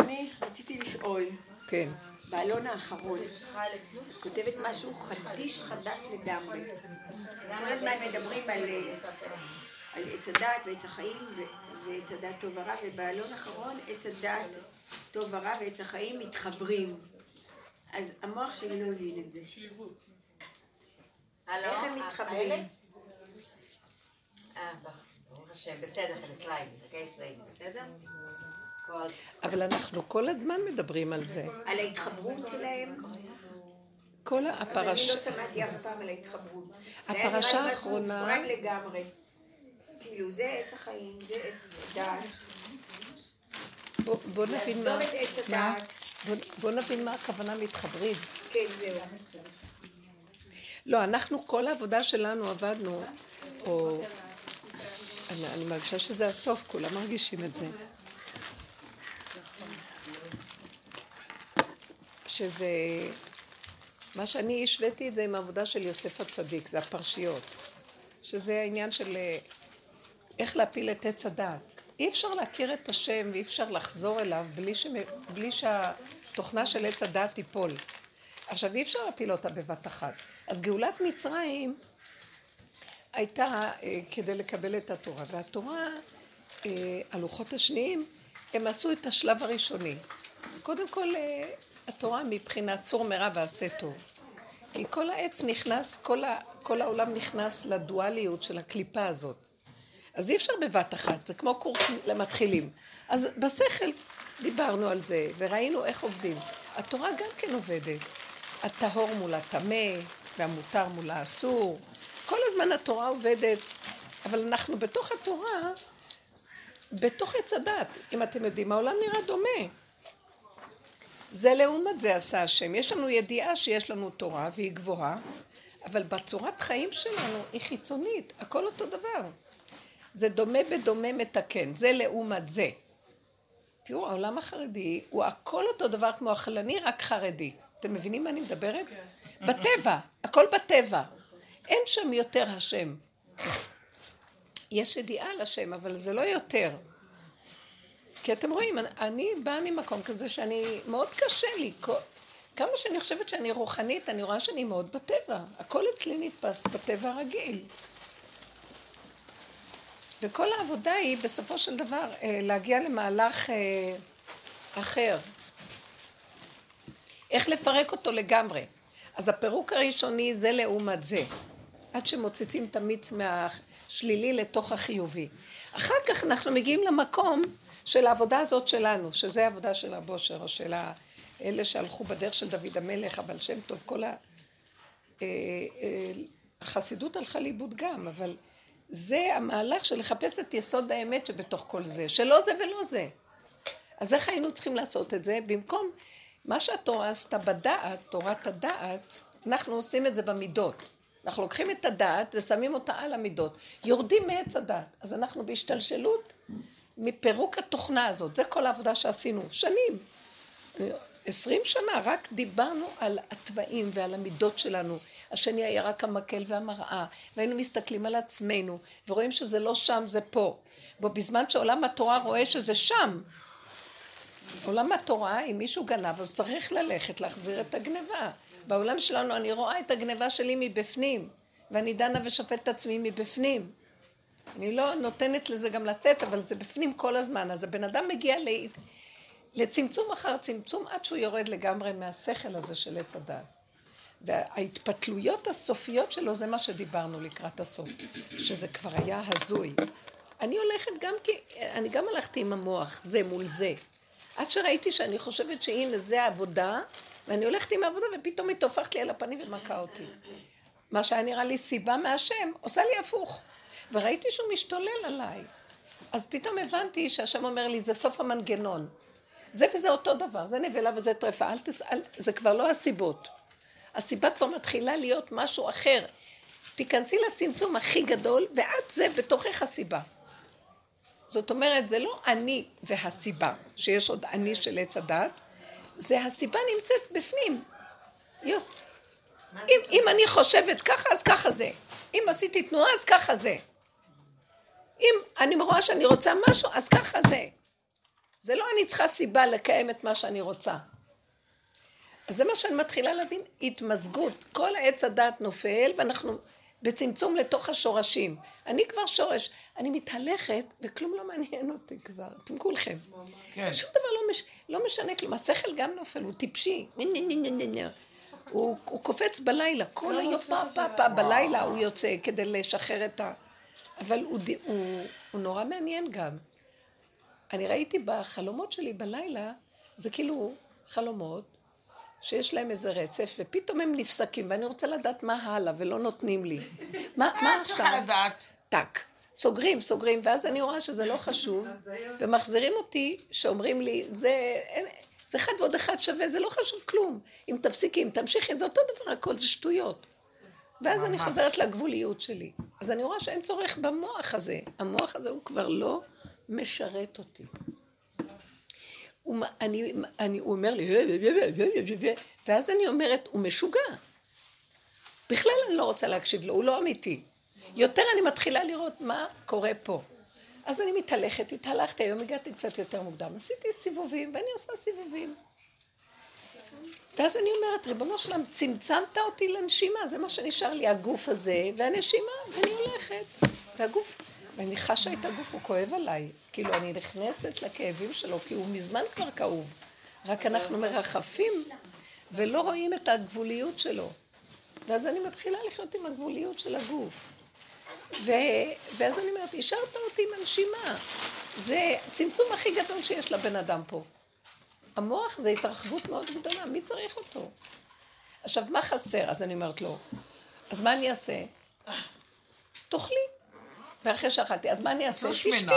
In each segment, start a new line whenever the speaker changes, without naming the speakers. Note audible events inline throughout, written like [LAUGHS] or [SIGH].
אני רציתי לשאול,
כן.
בעלון האחרון, כותבת משהו חדיש חדש לגמרי. כל הזמן מדברים על על עץ הדת ועץ החיים ועץ הדת טוב ורע, ובעלון האחרון עץ הדת טוב ורע ועץ החיים מתחברים. אז המוח שלי לא הבין את זה. איך הם מתחברים?
אה, ברוך השם, בסדר, בסדר?
אבל אנחנו כל הזמן מדברים על זה.
על ההתחברות שלהם?
כל הפרשה...
אני לא שמעתי אף פעם על ההתחברות.
הפרשה האחרונה...
זה היה נראה לי לגמרי. כאילו, זה עץ החיים, זה עץ הדת.
בוא נבין מה...
לעזוב את עץ הדת.
בוא נבין מה הכוונה מתחברים.
כן, זהו.
לא, אנחנו, כל העבודה שלנו עבדנו, או... אני מרגישה שזה הסוף, כולם מרגישים את זה. שזה... מה שאני השוויתי את זה עם העבודה של יוסף הצדיק, זה הפרשיות. שזה העניין של אה, איך להפיל את עץ הדעת. אי אפשר להכיר את השם ואי אפשר לחזור אליו בלי, ש... בלי שהתוכנה של עץ הדעת תיפול. עכשיו, אי אפשר להפיל אותה בבת אחת. אז גאולת מצרים הייתה אה, כדי לקבל את התורה, והתורה, אה, הלוחות השניים, הם עשו את השלב הראשוני. קודם כל, אה, התורה מבחינת צור מרע ועשה טוב. כי כל העץ נכנס, כל, ה, כל העולם נכנס לדואליות של הקליפה הזאת. אז אי אפשר בבת אחת, זה כמו קורס למתחילים. אז בשכל דיברנו על זה, וראינו איך עובדים. התורה גם כן עובדת. הטהור מול הטמא, והמותר מול האסור. כל הזמן התורה עובדת, אבל אנחנו בתוך התורה, בתוך עץ הדת, אם אתם יודעים, העולם נראה דומה. זה לעומת זה עשה השם. יש לנו ידיעה שיש לנו תורה והיא גבוהה, אבל בצורת חיים שלנו היא חיצונית, הכל אותו דבר. זה דומה בדומה מתקן, זה לעומת זה. תראו, העולם החרדי הוא הכל אותו דבר כמו החלני, רק חרדי. אתם מבינים מה אני מדברת? כן. בטבע, הכל בטבע. אין שם יותר השם. יש ידיעה על השם, אבל זה לא יותר. כי אתם רואים, אני באה ממקום כזה שאני, מאוד קשה לי. כמה שאני חושבת שאני רוחנית, אני רואה שאני מאוד בטבע. הכל אצלי נתפס בטבע הרגיל. וכל העבודה היא בסופו של דבר אה, להגיע למהלך אה, אחר. איך לפרק אותו לגמרי. אז הפירוק הראשוני זה לעומת זה. עד שמוצצים את המיץ מהשלילי לתוך החיובי. אחר כך אנחנו מגיעים למקום של העבודה הזאת שלנו, שזה העבודה של הבושר, או של אלה שהלכו בדרך של דוד המלך, אבל שם טוב, כל ה... אה, החסידות הלכה לאיבוד גם, אבל זה המהלך של לחפש את יסוד האמת שבתוך כל זה, שלא זה ולא זה. אז איך היינו צריכים לעשות את זה? במקום מה שהתורה עשתה בדעת, תורת הדעת, אנחנו עושים את זה במידות. אנחנו לוקחים את הדעת ושמים אותה על המידות. יורדים מעץ הדעת. אז אנחנו בהשתלשלות מפירוק התוכנה הזאת. זה כל העבודה שעשינו. שנים. עשרים שנה רק דיברנו על התוואים ועל המידות שלנו. השני היה רק המקל והמראה, והיינו מסתכלים על עצמנו, ורואים שזה לא שם, זה פה. ובזמן שעולם התורה רואה שזה שם. עולם התורה, אם מישהו גנב, אז צריך ללכת להחזיר את הגניבה. בעולם שלנו אני רואה את הגניבה שלי מבפנים, ואני דנה ושופט את עצמי מבפנים. אני לא נותנת לזה גם לצאת, אבל זה בפנים כל הזמן. אז הבן אדם מגיע לצמצום אחר צמצום עד שהוא יורד לגמרי מהשכל הזה של עץ הדת. וההתפתלויות הסופיות שלו זה מה שדיברנו לקראת הסוף, שזה כבר היה הזוי. אני הולכת גם כי, אני גם הלכתי עם המוח, זה מול זה. עד שראיתי שאני חושבת שהנה זה העבודה, ואני הולכת עם העבודה ופתאום היא טופחת לי על הפנים ומכה אותי. מה שהיה נראה לי סיבה מהשם, עושה לי הפוך. וראיתי שהוא משתולל עליי. אז פתאום הבנתי שהשם אומר לי, זה סוף המנגנון. זה וזה אותו דבר, זה נבלה וזה טרפה, אל תס... אל... זה כבר לא הסיבות. הסיבה כבר מתחילה להיות משהו אחר. תיכנסי לצמצום הכי גדול, ואת זה בתוכך הסיבה. זאת אומרת, זה לא אני והסיבה, שיש עוד אני של עץ הדת, זה הסיבה נמצאת בפנים. יוס, אם, אם אני חושבת ככה, אז ככה זה. אם עשיתי תנועה, אז ככה זה. אם אני רואה שאני רוצה משהו, אז ככה זה. זה לא אני צריכה סיבה לקיים את מה שאני רוצה. אז זה מה שאני מתחילה להבין, התמזגות. כל העץ הדעת נופל, ואנחנו בצמצום לתוך השורשים. אני כבר שורש, אני מתהלכת, וכלום לא מעניין אותי כבר. אתם כולכם. כן. שום דבר לא, מש, לא משנה כלום. השכל גם נופל, הוא טיפשי. הוא, הוא קופץ בלילה, כל לא היום פה פה פה בלילה הוא יוצא כדי לשחרר את ה... אבל הוא, הוא, הוא נורא מעניין גם. אני ראיתי בחלומות שלי בלילה, זה כאילו חלומות שיש להם איזה רצף, ופתאום הם נפסקים, ואני רוצה לדעת מה הלאה, ולא נותנים לי. מה, מה
עכשיו? צריכה לדעת.
טאק. סוגרים, סוגרים, ואז אני רואה שזה לא חשוב, ומחזירים אותי, שאומרים לי, זה, זה אחד ועוד אחד שווה, זה לא חשוב כלום. אם תפסיקי, אם תמשיכי, זה אותו דבר, הכל זה שטויות. ואז אני חוזרת לגבוליות שלי. אז אני רואה שאין צורך במוח הזה. המוח הזה הוא כבר לא משרת אותי. הוא, אני, אני, הוא אומר לי, ואז אני אומרת, הוא משוגע. בכלל אני לא רוצה להקשיב לו, הוא לא אמיתי. יותר אני מתחילה לראות מה קורה פה. אז אני מתהלכת, התהלכתי, היום הגעתי קצת יותר מוקדם, עשיתי סיבובים, ואני עושה סיבובים. ואז אני אומרת, ריבונו שלם, צמצמת אותי לנשימה, זה מה שנשאר לי, הגוף הזה, והנשימה, ואני הולכת. והגוף, ואני חשה את הגוף, הוא כואב עליי. כאילו, אני נכנסת לכאבים שלו, כי הוא מזמן כבר כאוב. רק אנחנו מרחפים ולא רואים את הגבוליות שלו. ואז אני מתחילה לחיות עם הגבוליות של הגוף. ו... ואז אני אומרת, השארת אותי עם הנשימה. זה צמצום הכי גדול שיש לבן אדם פה. המוח זה התרחבות מאוד גדולה, מי צריך אותו? עכשיו, מה חסר? אז אני אומרת לו, אז מה אני אעשה? תאכלי. ואחרי שאכלתי, אז מה אני אעשה? תשתי.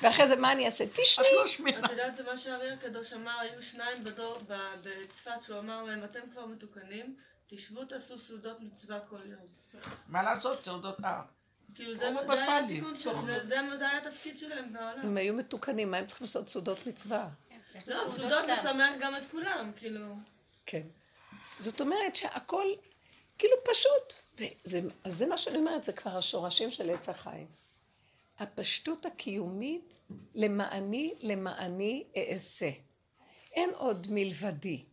ואחרי זה מה אני אעשה? תשני. את
לא שמנה. את יודעת, זה מה שהארי הקדוש אמר, היו שניים בדור בצפת, שהוא אמר להם, אתם כבר מתוקנים, תשבו תעשו סעודות מצווה כל יום.
מה לעשות, סעודות אה.
כאילו זה, היה התיקון שלהם, זה היה התפקיד שלהם בעולם.
הם היו מתוקנים, מה הם צריכים לעשות סעודות מצווה?
לא, סעודות לשמח גם את כולם, כאילו.
כן. זאת אומרת שהכל כאילו פשוט. וזה, אז זה מה שאני אומרת, זה כבר השורשים של עץ החיים. הפשטות הקיומית, למעני, למעני אעשה. אין עוד מלבדי.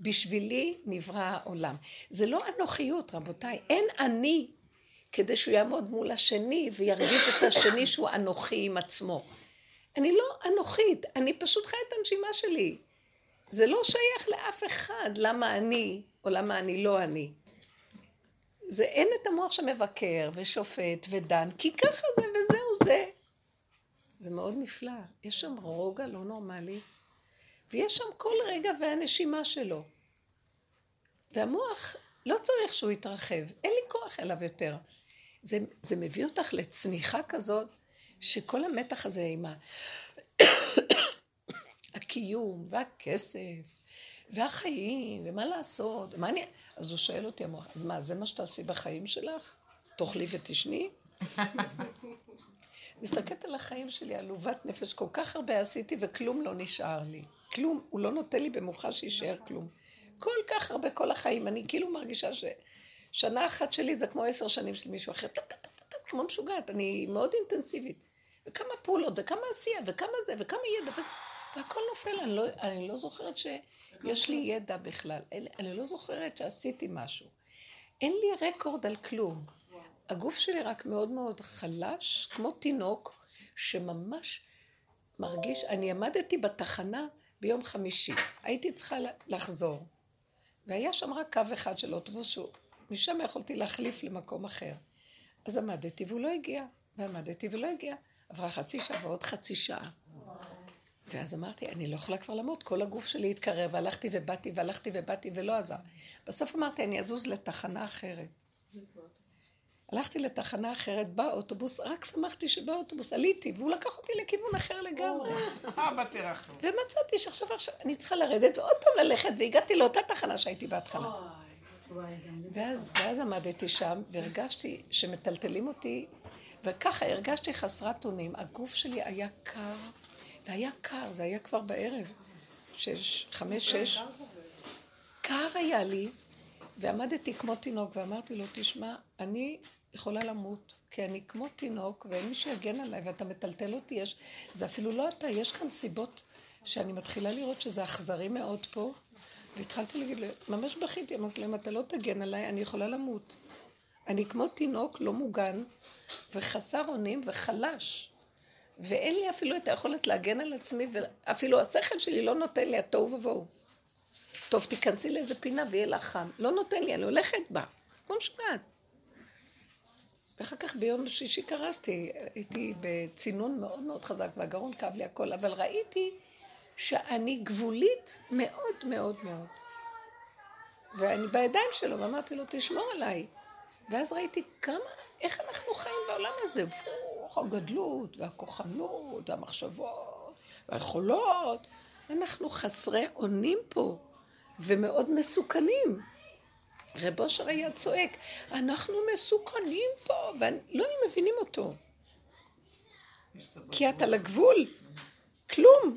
בשבילי נברא העולם. זה לא אנוכיות, רבותיי. אין אני כדי שהוא יעמוד מול השני וירגיז את השני שהוא אנוכי עם עצמו. אני לא אנוכית, אני פשוט חיה את הנשימה שלי. זה לא שייך לאף אחד למה אני או למה אני לא אני. זה אין את המוח שמבקר ושופט ודן, כי ככה זה וזהו זה. זה מאוד נפלא. יש שם רוגע לא נורמלי, ויש שם כל רגע והנשימה שלו. והמוח, לא צריך שהוא יתרחב, אין לי כוח אליו יותר. זה, זה מביא אותך לצניחה כזאת, שכל המתח הזה עם הקיום והכסף והחיים, ומה לעשות, ומה אני... אז הוא שואל אותי, המוח, אז מה, זה מה שתעשי בחיים שלך? תאכלי ותשני? [LAUGHS] מסתכלת על החיים שלי, עלובת נפש, כל כך הרבה עשיתי וכלום לא נשאר לי. כלום, הוא לא נותן לי במוחה שיישאר כלום. כל כך הרבה כל החיים, אני כאילו מרגישה ששנה אחת שלי זה כמו עשר שנים של מישהו אחר, כמו משוגעת, אני מאוד אינטנסיבית. וכמה פעולות, וכמה עשייה, וכמה זה, וכמה ידע, והכל נופל, אני לא, אני לא זוכרת שיש לי ידע בכלל, אני, אני לא זוכרת שעשיתי משהו. אין לי רקורד על כלום. הגוף שלי רק מאוד מאוד חלש, כמו תינוק, שממש מרגיש, אני עמדתי בתחנה ביום חמישי, הייתי צריכה לחזור, והיה שם רק קו אחד של אוטובוס, שמשם יכולתי להחליף למקום אחר. אז עמדתי והוא לא הגיע, ועמדתי ולא הגיע. עברה חצי שעה ועוד חצי שעה. ואז אמרתי, אני לא יכולה כבר למות, כל הגוף שלי התקרב, והלכתי ובאתי והלכתי ובאתי ולא עזר. בסוף אמרתי, אני אזוז לתחנה אחרת. הלכתי לתחנה אחרת באוטובוס, רק שמחתי שבאוטובוס עליתי, והוא לקח אותי לכיוון אחר לגמרי. ומצאתי שעכשיו עכשיו אני צריכה לרדת ועוד פעם ללכת, והגעתי לאותה תחנה שהייתי בהתחלה. ואז, ואז עמדתי שם, והרגשתי שמטלטלים אותי, וככה הרגשתי חסרת אונים. הגוף שלי היה קר, והיה קר, זה היה כבר בערב, שש, חמש, שש. קר היה לי, ועמדתי כמו תינוק, ואמרתי לו, תשמע, אני יכולה למות, כי אני כמו תינוק ואין מי שיגן עליי ואתה מטלטל אותי, יש, זה אפילו לא אתה, יש כאן סיבות שאני מתחילה לראות שזה אכזרי מאוד פה, והתחלתי להגיד לו, ממש בכיתי, אמרתי לו, אם אתה לא תגן עליי, אני יכולה למות. אני כמו תינוק לא מוגן וחסר אונים וחלש. ואין לי אפילו את היכולת להגן על עצמי, ואפילו השכל שלי לא נותן לי התוהו ובוהו. טוב, תיכנסי לאיזה פינה ויהיה לך חם. לא נותן לי, אני הולכת בה. כמו משוגעת. ואחר כך ביום שישי קרסתי, הייתי בצינון מאוד מאוד חזק, והגרון כאב לי הכל, אבל ראיתי שאני גבולית מאוד מאוד מאוד. ואני בידיים שלו, ואמרתי לו, תשמור עליי. ואז ראיתי כמה, איך אנחנו חיים בעולם הזה. ברוך הגדלות, והכוחנות, והמחשבות, והיכולות. אנחנו חסרי אונים פה, ומאוד מסוכנים. רב אושר היה צועק, אנחנו מסוכנים פה, ולא היו מבינים אותו. כי אתה לגבול, כלום.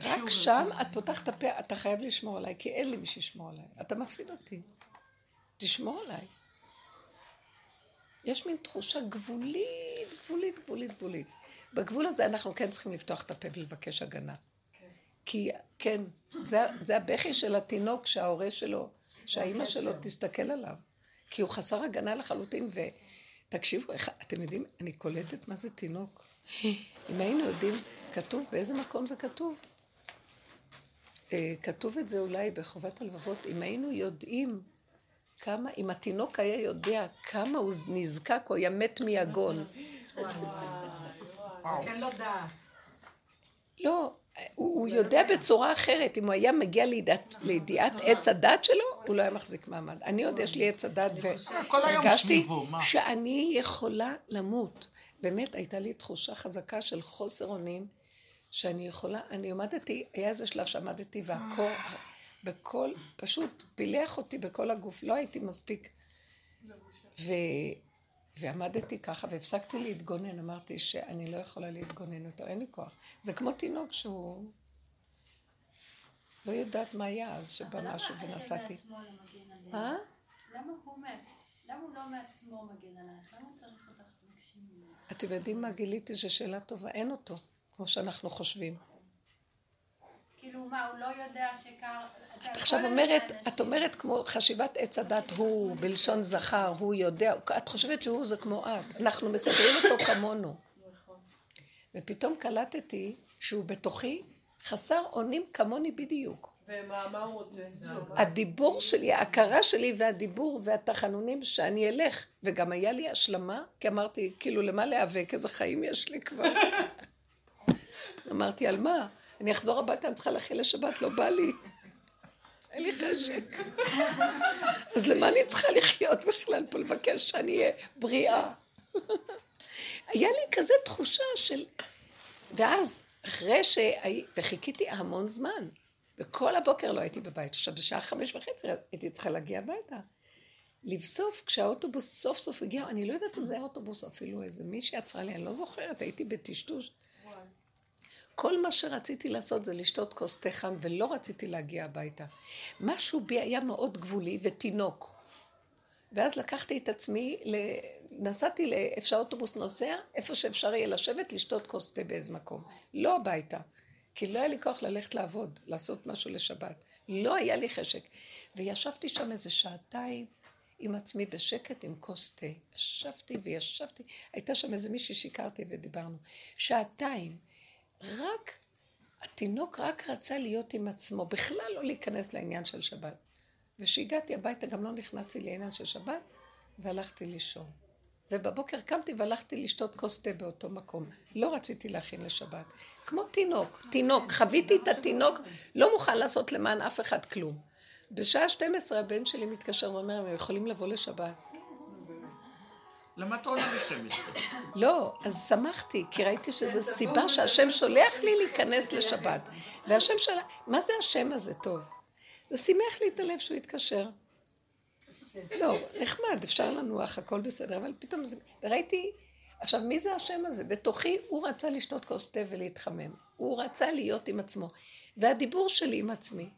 רק שם את פותחת את הפה, אתה חייב לשמור עליי, כי אין לי מי שישמור עליי. אתה מפסיד אותי. תשמור עליי. יש מין תחושה גבולית, גבולית, גבולית, גבולית. בגבול הזה אנחנו כן צריכים לפתוח את הפה ולבקש הגנה. כי, כן, זה, זה הבכי של התינוק שההורה שלו, שהאימא שלו תסתכל עליו. כי הוא חסר הגנה לחלוטין, ותקשיבו, אתם יודעים, אני קולטת מה זה תינוק. אם היינו יודעים, כתוב, באיזה מקום זה כתוב? אה, כתוב את זה אולי בחובת הלבבות, אם היינו יודעים כמה, אם התינוק היה יודע כמה הוא נזקק, הוא היה מת מיגון.
כן לא.
לא, הוא, יודע בצורה אחרת, אם הוא היה מגיע לידיעת עץ הדת שלו, הוא לא היה מחזיק מעמד. אני עוד יש לי עץ הדת, והרגשתי שאני יכולה למות. באמת, הייתה לי תחושה חזקה של חוסר אונים, שאני יכולה, אני עמדתי, היה איזה שלב שעמדתי והקור, בכל, פשוט פילח אותי בכל הגוף, לא הייתי מספיק. ו... ועמדתי ככה והפסקתי להתגונן, אמרתי שאני לא יכולה להתגונן יותר, אין לי כוח. זה כמו תינוק שהוא לא יודעת מה היה אז שבא משהו ונסעתי.
אה? למה הוא מת? למה הוא לא מעצמו מגן עלייך? למה הוא צריך אותך שתקשיבי ממנו?
אתם יודעים מה גיליתי? זו שאלה טובה, אין אותו, כמו שאנחנו חושבים.
כאילו מה, הוא לא יודע שקר...
את עכשיו אומרת, את אומרת כמו חשיבת עץ הדת, הוא בלשון זכר, הוא יודע, את חושבת שהוא זה כמו את, אנחנו מסדרים אותו כמונו. ופתאום קלטתי שהוא בתוכי חסר אונים כמוני בדיוק.
ומה מה הוא רוצה?
הדיבור שלי, ההכרה שלי והדיבור והתחנונים שאני אלך, וגם היה לי השלמה, כי אמרתי, כאילו, למה להיאבק? איזה חיים יש לי כבר? [LAUGHS] אמרתי, על מה? אני אחזור הביתה, אני צריכה להכין לשבת, לא בא לי. אין לי חשק. אז למה אני צריכה לחיות בכלל פה, לבקש שאני אהיה בריאה? היה לי כזה תחושה של... ואז, אחרי ש... וחיכיתי המון זמן, וכל הבוקר לא הייתי בבית. עכשיו, בשעה חמש וחצי הייתי צריכה להגיע הביתה. לבסוף, כשהאוטובוס סוף סוף הגיע, אני לא יודעת אם זה היה אוטובוס או אפילו איזה מישהי עצרה לי, אני לא זוכרת, הייתי בטשטוש. כל מה שרציתי לעשות זה לשתות כוס תה חם, ולא רציתי להגיע הביתה. משהו בי היה מאוד גבולי ותינוק. ואז לקחתי את עצמי, נסעתי לאיפה שהאוטובוס נוסע, איפה שאפשר יהיה לשבת, לשתות כוס תה באיזה מקום. לא הביתה. כי לא היה לי כוח ללכת לעבוד, לעשות משהו לשבת. לא היה לי חשק. וישבתי שם איזה שעתיים עם עצמי בשקט עם כוס תה. ישבתי וישבתי, הייתה שם איזה מישהי שהכרתי ודיברנו. שעתיים. רק, התינוק רק רצה להיות עם עצמו, בכלל לא להיכנס לעניין של שבת. וכשהגעתי הביתה גם לא נכנסתי לעניין של שבת, והלכתי לישון. ובבוקר קמתי והלכתי לשתות כוס תה באותו מקום. לא רציתי להכין לשבת. כמו תינוק, תינוק. חוויתי את התינוק, לא מוכן לעשות למען אף אחד כלום. בשעה 12 הבן שלי מתקשר ואומר, הם יכולים לבוא לשבת.
למה את עולה ב-12?
לא, אז שמחתי, כי ראיתי שזו סיבה שהשם שולח לי להיכנס לשבת. והשם שולח, מה זה השם הזה טוב? זה שימח לי את הלב שהוא התקשר. לא, נחמד, אפשר לנוח, הכל בסדר, אבל פתאום זה... וראיתי, עכשיו, מי זה השם הזה? בתוכי הוא רצה לשתות כוס תה ולהתחמם. הוא רצה להיות עם עצמו. והדיבור שלי עם עצמי.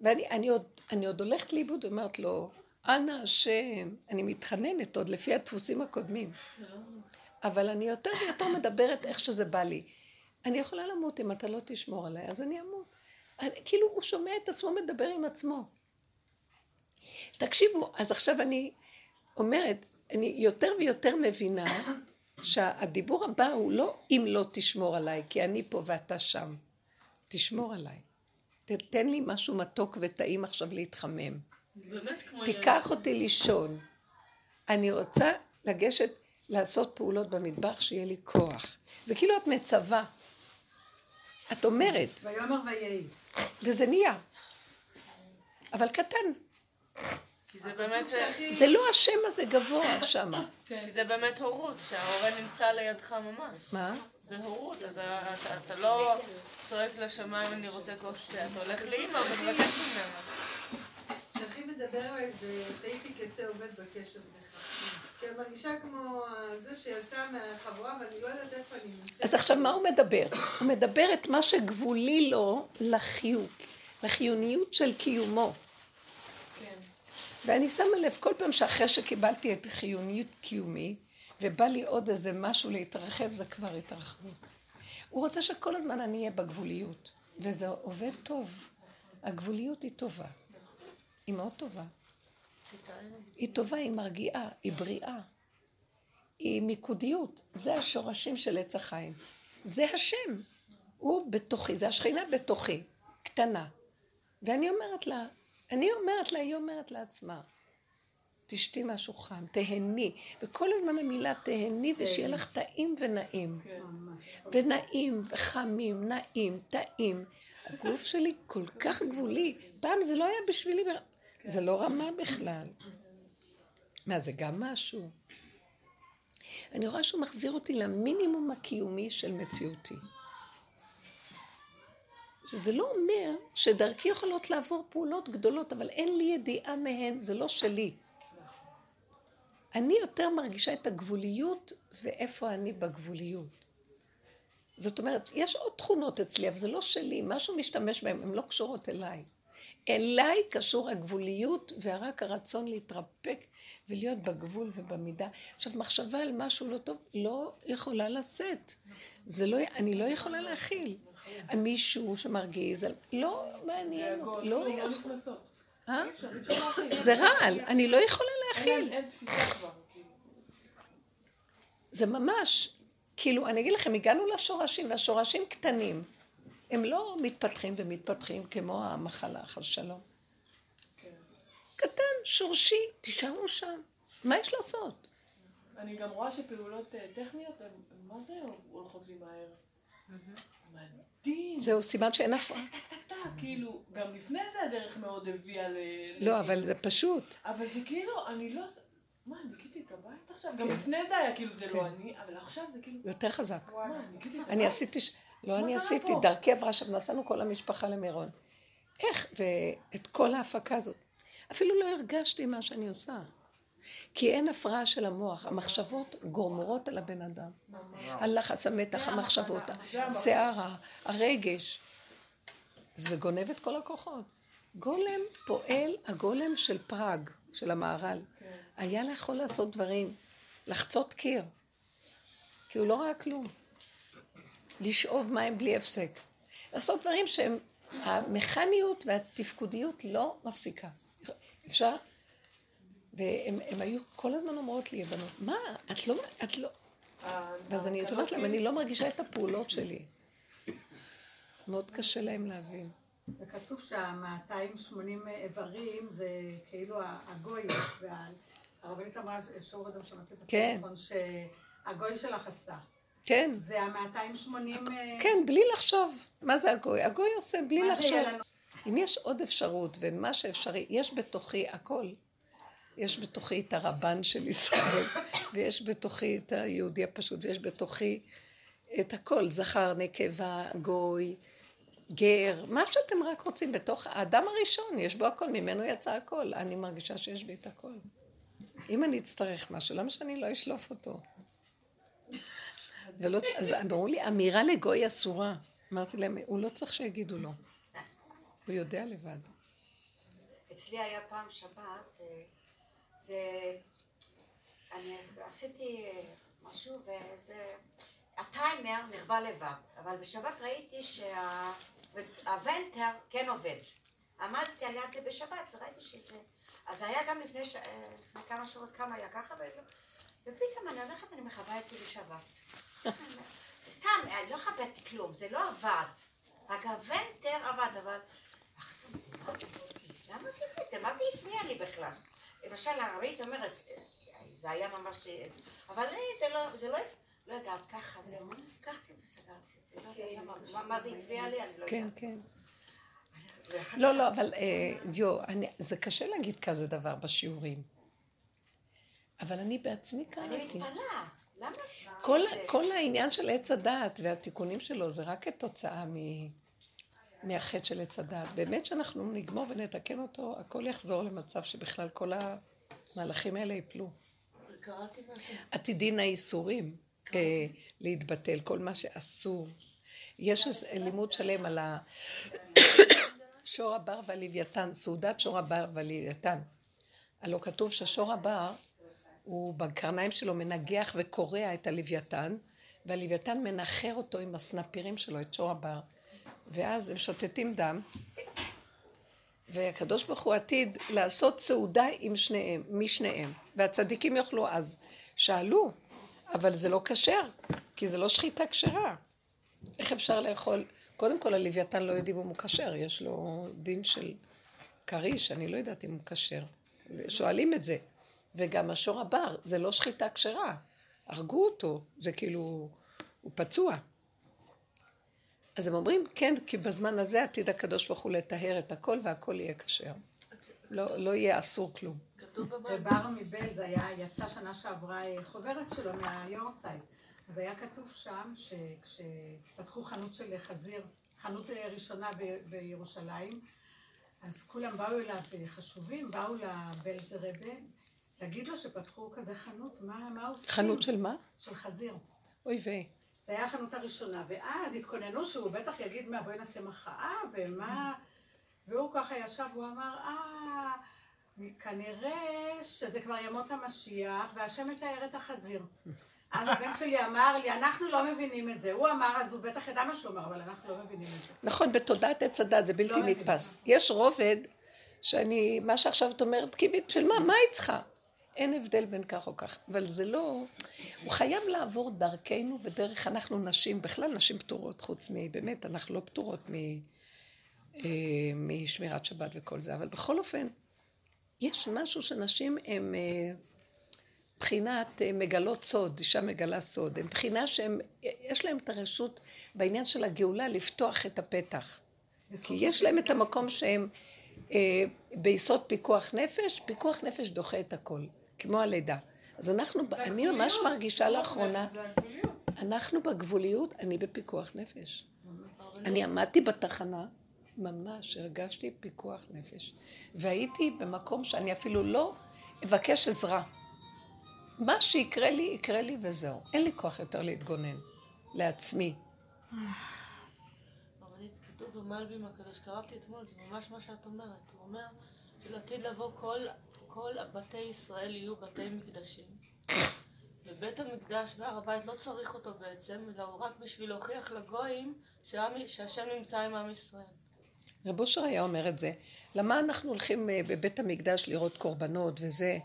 ואני אני עוד, אני עוד הולכת לאיבוד ואומרת לו, אנא השם, אני מתחננת עוד לפי הדפוסים הקודמים. אבל אני יותר ויותר מדברת איך שזה בא לי. אני יכולה למות אם אתה לא תשמור עליי, אז אני אמות. אני, כאילו, הוא שומע את עצמו מדבר עם עצמו. תקשיבו, אז עכשיו אני אומרת, אני יותר ויותר מבינה שהדיבור הבא הוא לא אם לא תשמור עליי, כי אני פה ואתה שם. תשמור עליי. תתן לי משהו מתוק וטעים עכשיו להתחמם. תיקח אותי לישון. אני רוצה לגשת לעשות פעולות במטבח שיהיה לי כוח. זה כאילו את מצווה. את אומרת,
ויאמר ויהי.
וזה נהיה. אבל קטן.
כי זה באמת,
זה לא השם הזה גבוה שמה.
כי זה באמת הורות, שההורה נמצא לידך ממש.
מה?
זה הורות, אז אתה, אתה לא צועק לשמיים אני רוצה כוס תה, אתה הולך לאמא ומבקש ממנה.
כשאחי מדבר אליי וטעיתי כשה עובד בקשר בך. כי אני מרגישה כמו זה שיצא מהחבורה ואני לא יודעת איפה אני נמצאת.
אז עכשיו מה הוא מדבר? הוא מדבר את מה שגבולי לו לחיות, לחיוניות של קיומו. ואני שמה לב כל פעם שאחרי שקיבלתי את חיוניות קיומי, ובא לי עוד איזה משהו להתרחב, זה כבר התרחבות. הוא רוצה שכל הזמן אני אהיה בגבוליות, וזה עובד טוב. הגבוליות היא טובה. היא מאוד טובה. היא טובה, היא מרגיעה, היא בריאה. היא מיקודיות. זה השורשים של עץ החיים. זה השם. הוא בתוכי, זה השכינה בתוכי, קטנה. ואני אומרת לה, אני אומרת לה, היא אומרת לעצמה, תשתי משהו חם, תהני. וכל הזמן המילה תהני, ושיהיה לך טעים ונעים. ונעים וחמים, נעים, טעים. הגוף שלי כל כך גבולי. פעם זה לא היה בשבילי, זה לא רמה בכלל. מה, זה גם משהו? אני רואה שהוא מחזיר אותי למינימום הקיומי של מציאותי. שזה לא אומר שדרכי יכולות לעבור פעולות גדולות, אבל אין לי ידיעה מהן, זה לא שלי. אני יותר מרגישה את הגבוליות ואיפה אני בגבוליות. זאת אומרת, יש עוד תכונות אצלי, אבל זה לא שלי, משהו משתמש בהן, הן לא קשורות אליי. אליי קשור הגבוליות ורק הרצון להתרפק ולהיות בגבול ובמידה. עכשיו, מחשבה על משהו לא טוב לא יכולה לשאת. זה לא, אני לא יכולה להכיל. מישהו שמרגיז, לא מעניין, לא יכול... אה? זה רעל, אני לא יכולה להכיל.
כאילו.
זה ממש, כאילו, אני אגיד לכם, הגענו לשורשים, והשורשים קטנים. הם לא מתפתחים ומתפתחים כמו המחלה, חס שלום. קטן, שורשי, תישארו שם. מה יש לעשות?
אני גם רואה שפעולות אה, טכניות, מה זה הולכות לי מהר? מדהים.
זהו סימן שאין הפרעה.
כאילו, גם לפני זה הדרך מאוד הביאה ל...
לא, אבל זה פשוט.
אבל זה כאילו, אני לא... מה, ניקיתי את הבית עכשיו? גם לפני זה היה כאילו, זה לא אני, אבל עכשיו זה כאילו...
יותר חזק.
מה, ניקיתי את
אני? עשיתי, לא אני עשיתי? דרכי עברה שם, נסענו כל המשפחה למירון. איך, ואת כל ההפקה הזאת. אפילו לא הרגשתי מה שאני עושה. כי אין הפרעה של המוח, המחשבות גורמות על הבן אדם. הלחץ, המתח, המחשבות, הסערה, הרגש. זה גונב את כל הכוחות. גולם פועל, הגולם של פראג, של המהר"ל, היה יכול לעשות דברים, לחצות קיר, כי הוא לא ראה כלום. לשאוב מים בלי הפסק. לעשות דברים שהם, המכניות והתפקודיות לא מפסיקה. אפשר? הם היו כל הזמן אומרות לי, הבנות, מה, את לא, את לא... ואז אני אומרת להם, אני לא מרגישה את הפעולות שלי. מאוד קשה להם להבין.
זה כתוב שה-280 איברים זה כאילו הגוי, והרבנית אמרה, שור אדם שמעת את
כן.
הטלפון, שהגוי שלך עשה.
כן,
זה ה-280...
כן, בלי לחשוב. מה זה הגוי? הגוי עושה בלי לחשוב. אם יש עוד אפשרות, ומה שאפשרי, יש בתוכי הכל. יש בתוכי את הרבן של ישראל, [LAUGHS] ויש בתוכי את היהודי הפשוט, ויש בתוכי את הכל, זכר, נקבה, גוי, גר, מה שאתם רק רוצים, בתוך האדם הראשון, יש בו הכל, ממנו יצא הכל. אני מרגישה שיש בי את הכל. אם אני אצטרך משהו, למה שאני לא אשלוף אותו? ולא, אז אמרו לי, אמירה לגוי אסורה. אמרתי להם, הוא לא צריך שיגידו לו. הוא יודע לבד.
אצלי היה פעם שבת, אה, זה... אני עשיתי משהו וזה... הטיימר נכבה לבד, אבל בשבת ראיתי שהוונטר כן עובד. עמדתי על יד זה בשבת וראיתי שזה... אז היה גם לפני, ש... לפני כמה שעות כמה היה ככה. ופתאום אני הולכת, אני מכבה את זה בשבת. סתם, אני לא מכבדת כלום, זה לא עבד. רק הוונטר עבד, אבל... מה עשיתי? למה עשיתי את זה? מה זה הפריע לי בכלל? למשל, הרית אומרת, זה היה ממש... אבל לי זה לא, זה לא, לא יודעת, ככה, זה, לקחתי וסגרתי את זה, לא יודעת מה- זה הפריע לי, אני לא
כן,
יודעת.
כן. לא, לא, אבל אה, יו, אני, זה קשה להגיד כזה דבר בשיעורים. אבל אני בעצמי
אני
קראתי.
מתפלאה, למה עשיתי
כל? כל העניין של עץ הדעת והתיקונים שלו זה רק כתוצאה מ, מהחטא של עץ הדעת. באמת שאנחנו נגמור ונתקן אותו, הכל יחזור למצב שבכלל כל המהלכים האלה ייפלו. עתידין האיסורים אה, להתבטל, כל מה שאסור. יש לימוד שלם על ה... שור הבר והלוויתן, סעודת שור הבר והלוויתן. הלא כתוב ששור הבר, הוא בקרניים שלו מנגח וקורע את הלוויתן, והלוויתן מנחר אותו עם הסנפירים שלו, את שור הבר. ואז הם שותתים דם, והקדוש ברוך הוא עתיד לעשות סעודה עם שניהם, משניהם. והצדיקים יאכלו אז. שאלו, אבל זה לא כשר, כי זה לא שחיטה כשרה. איך אפשר לאכול? קודם כל הלוויתן לא יודעים אם הוא כשר, יש לו דין של כריש, אני לא יודעת אם הוא כשר. שואלים את זה. וגם השור הבר, זה לא שחיטה כשרה. הרגו אותו, זה כאילו, הוא פצוע. אז הם אומרים, כן, כי בזמן הזה עתיד הקדוש ברוך הוא לטהר את הכל והכל יהיה כשר. לא, לא יהיה אסור כלום.
כתוב.
בבר מבל זה היה, יצא שנה שעברה אה, חוברת שלו מהיורצייט. אז היה כתוב שם שכשפתחו חנות של חזיר, חנות אה, ראשונה בירושלים, אז כולם באו אליו אה, חשובים, באו לבלזר רבה, להגיד לו שפתחו כזה חנות, מה, מה עושים?
חנות של מה?
של חזיר.
אוי ויי.
זה היה החנות הראשונה, ואז התכוננו שהוא בטח יגיד מה, בואי נעשה מחאה, ומה... והוא ככה ישב, הוא אמר, אה, כנראה שזה כבר ימות המשיח, והשם מתאר את החזיר. אז הבן שלי אמר לי, אנחנו לא מבינים את זה. הוא אמר, אז הוא בטח ידע מה שהוא אמר, אבל אנחנו לא מבינים את זה.
נכון, בתודעת עץ הדת זה בלתי
לא.
נתפס. יש רובד שאני, מה שעכשיו את אומרת, כי של מה, מה היא צריכה? אין הבדל בין כך או כך, אבל זה לא... הוא חייב לעבור דרכנו ודרך אנחנו נשים, בכלל נשים פטורות, חוץ מ... באמת, אנחנו לא פטורות מ... אה, משמירת שבת וכל זה, אבל בכל אופן, יש משהו שנשים הן אה, בחינת אה, מגלות סוד, אישה מגלה סוד, הן בחינה שהן, יש להן את הרשות בעניין של הגאולה לפתוח את הפתח. כי יש להם את המקום שהם אה, ביסוד פיקוח נפש, פיקוח נפש דוחה את הכל, כמו הלידה. אז אנחנו, אני ממש מרגישה לאחרונה. אנחנו בגבוליות, אני בפיקוח נפש. אני עמדתי בתחנה, ממש הרגשתי פיקוח נפש. והייתי במקום שאני אפילו לא אבקש עזרה. מה שיקרה לי, יקרה לי וזהו. אין לי כוח יותר להתגונן לעצמי. [SIGHS]
כתוב במלבים הקדוש, קראתי אתמול, זה ממש מה שאת אומרת. הוא אומר שלעתיד לבוא כל, כל בתי ישראל יהיו בתי מקדשים. ובית המקדש בהר הבית לא צריך אותו בעצם, אלא הוא רק בשביל להוכיח לגויים שהשם נמצא עם עם ישראל.
רב אושר היה אומר את זה. למה אנחנו הולכים אה, בבית המקדש לראות קורבנות וזה?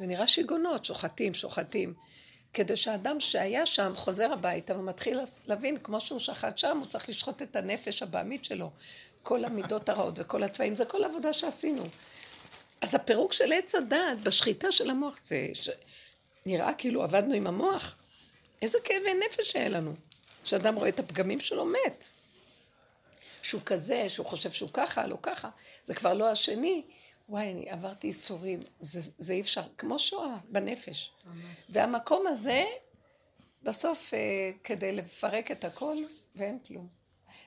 זה נראה שיגעונות, שוחטים, שוחטים. כדי שאדם שהיה שם חוזר הביתה ומתחיל להבין, כמו שהוא שחט שם, הוא צריך לשחוט את הנפש הבעמית שלו. כל המידות הרעות וכל התוואים, זה כל העבודה שעשינו. אז הפירוק של עץ הדעת בשחיטה של המוח זה ש... נראה כאילו עבדנו עם המוח. איזה כאבי נפש היה לנו. שאדם רואה את הפגמים שלו מת. שהוא כזה, שהוא חושב שהוא ככה, לא ככה, זה כבר לא השני. וואי, אני עברתי ייסורים, זה, זה אי אפשר, כמו שואה, בנפש. והמקום הזה, בסוף, אה, כדי לפרק את הכל, ואין כלום.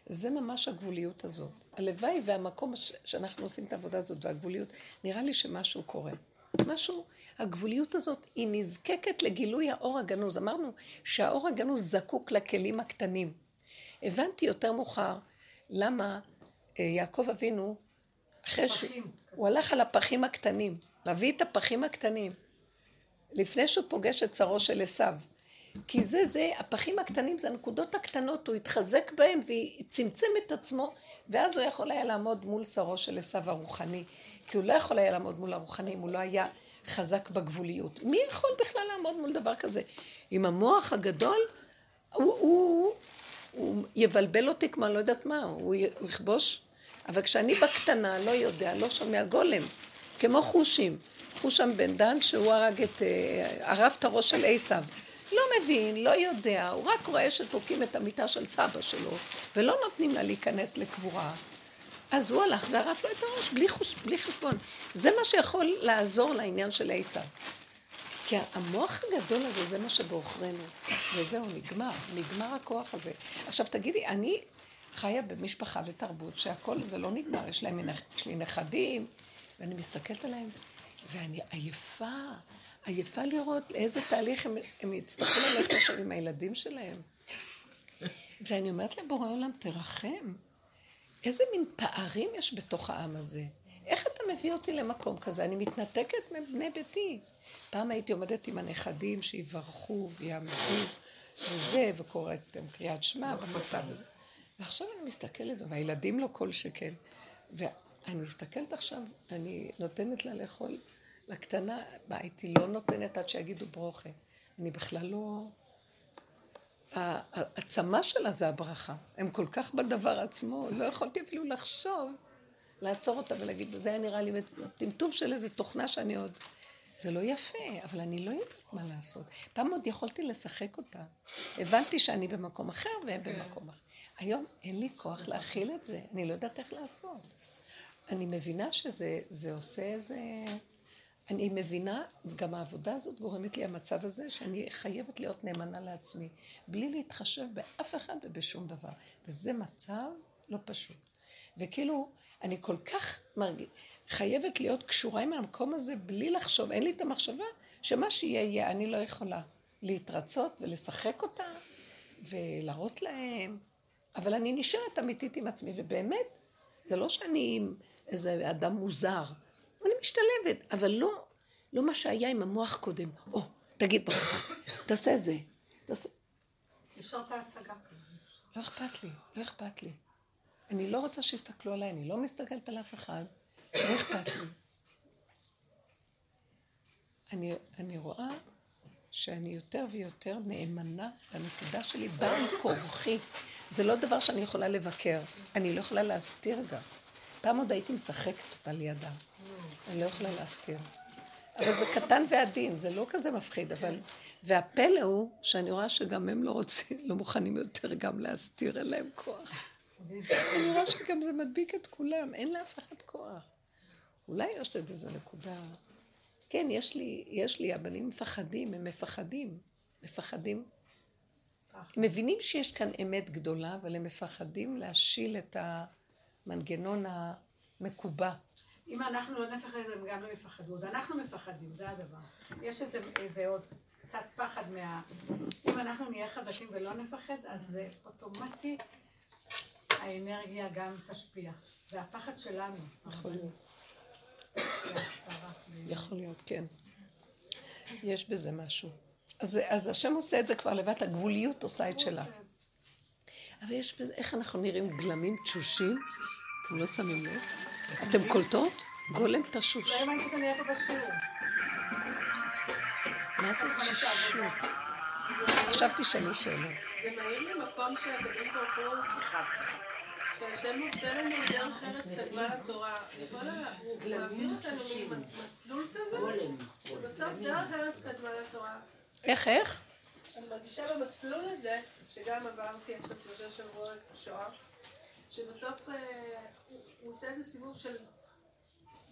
זה ממש הגבוליות הזאת. הלוואי והמקום ש- שאנחנו עושים את העבודה הזאת והגבוליות, נראה לי שמשהו קורה. משהו, הגבוליות הזאת היא נזקקת לגילוי האור הגנוז. אמרנו שהאור הגנוז זקוק לכלים הקטנים. הבנתי יותר מאוחר למה אה, יעקב אבינו, אחרי שהוא הלך על הפחים הקטנים. להביא את הפחים הקטנים, לפני שהוא פוגש את שרו של עשיו. כי זה, זה, הפחים הקטנים זה הנקודות הקטנות, הוא התחזק בהם וצמצם את עצמו, ואז הוא יכול היה לעמוד מול שרו של עשיו הרוחני. כי הוא לא יכול היה לעמוד מול הרוחני אם הוא לא היה חזק בגבוליות. מי יכול בכלל לעמוד מול דבר כזה? עם המוח הגדול, הוא, הוא, הוא יבלבל אותי כמו אני לא יודעת מה, הוא יכבוש. אבל כשאני בקטנה, לא יודע, לא שומע גולם, כמו חושים. חושם בן דן שהוא הרג את, אה, ערף את הראש של עשיו. לא מבין, לא יודע, הוא רק רואה שתוקעים את המיטה של סבא שלו, ולא נותנים לה להיכנס לקבורה. אז הוא הלך וערף לו את הראש, בלי, חוש, בלי חשבון. זה מה שיכול לעזור לעניין של עשיו. כי המוח הגדול הזה, זה מה שבעוכרינו. וזהו, נגמר, נגמר הכוח הזה. עכשיו תגידי, אני חיה במשפחה ותרבות שהכל זה לא נגמר, יש להם, יש לי נכדים, ואני מסתכלת עליהם, ואני עייפה, עייפה לראות לאיזה תהליך הם, הם יצטרכו ללכת עכשיו עם הילדים שלהם. ואני אומרת לבורא עולם, תרחם. איזה מין פערים יש בתוך העם הזה. איך אתה מביא אותי למקום כזה? אני מתנתקת מבני ביתי. פעם הייתי עומדת עם הנכדים שיברכו ויעמדו וזה, וקוראת קריאת שמע במכתב וזה. ועכשיו אני מסתכלת, והילדים לא כל שכן. ואני מסתכלת עכשיו, אני נותנת לה לאכול לקטנה, הייתי לא נותנת עד שיגידו ברוכה. אני בכלל לא... העצמה שלה זה הברכה. הם כל כך בדבר עצמו, לא יכולתי אפילו לחשוב, לעצור אותה ולהגיד, זה היה נראה לי טמטום של איזה תוכנה שאני עוד... זה לא יפה, אבל אני לא יודעת מה לעשות. פעם עוד יכולתי לשחק אותה. הבנתי שאני במקום אחר והם במקום אחר. היום אין לי כוח להכיל את זה, אני לא יודעת איך לעשות. אני מבינה שזה עושה איזה... אני מבינה, גם העבודה הזאת גורמת לי המצב הזה שאני חייבת להיות נאמנה לעצמי, בלי להתחשב באף אחד ובשום דבר. וזה מצב לא פשוט. וכאילו, אני כל כך מרג... חייבת להיות קשורה עם המקום הזה בלי לחשוב, אין לי את המחשבה שמה שיהיה יהיה, אני לא יכולה להתרצות ולשחק אותה ולהראות להם, אבל אני נשארת אמיתית עם עצמי, ובאמת, זה לא שאני איזה אדם מוזר. אני משתלבת, אבל לא, לא מה שהיה עם המוח קודם. או, תגיד ברכה, תעשה זה. תעשה...
אפשר את ההצגה.
לא אכפת לי, לא אכפת לי. אני לא רוצה שיסתכלו עליי, אני לא מסתכלת על אף אחד, לא אכפת לי. אני, אני רואה שאני יותר ויותר נאמנה לנקודה שלי בעל כורחי. זה לא דבר שאני יכולה לבקר, אני לא יכולה להסתיר גם. פעם עוד הייתי משחקת אותה לידה. אני לא יכולה להסתיר. אבל זה קטן ועדין, זה לא כזה מפחיד, אבל... והפלא הוא שאני רואה שגם הם לא רוצים, לא מוכנים יותר גם להסתיר, אין להם כוח. אני רואה שגם זה מדביק את כולם, אין לאף אחד כוח. אולי יש עוד איזו נקודה. כן, יש לי, יש לי, הבנים מפחדים, הם מפחדים. מפחדים. הם מבינים שיש כאן אמת גדולה, אבל הם מפחדים להשיל את המנגנון המקובע.
אם אנחנו לא נפחד, הם גם לא יפחדו. עוד אנחנו מפחדים, זה הדבר. יש איזה, איזה עוד קצת פחד מה... אם אנחנו נהיה חזקים ולא נפחד, אז זה אוטומטי, האנרגיה גם תשפיע. זה הפחד שלנו.
יכול להיות. יכול להיות, כן. יש בזה משהו. אז, אז השם עושה את זה כבר לבד, הגבוליות עושה את שלה. אבל יש בזה, איך אנחנו נראים גלמים תשושים? אתם לא שמים לב? אתם קולטות? גולם תשוש.
לא האמנתי שאני אהיה פה בשיעור.
מה זה תשישות? עכשיו תשאלו שאלות.
זה מהיר ממקום שהקדוש ברוך הוא, שהשם עושה לנו דרך ארץ קדמה לתורה. הוא מעביר אותנו ממסלול כזה, שבסוף דרך ארץ קדמה לתורה.
איך, איך?
אני מרגישה במסלול הזה, שגם עברתי עכשיו שלושה שבועות שואה, שבסוף אה, הוא- הוא עושה איזה סיבוב של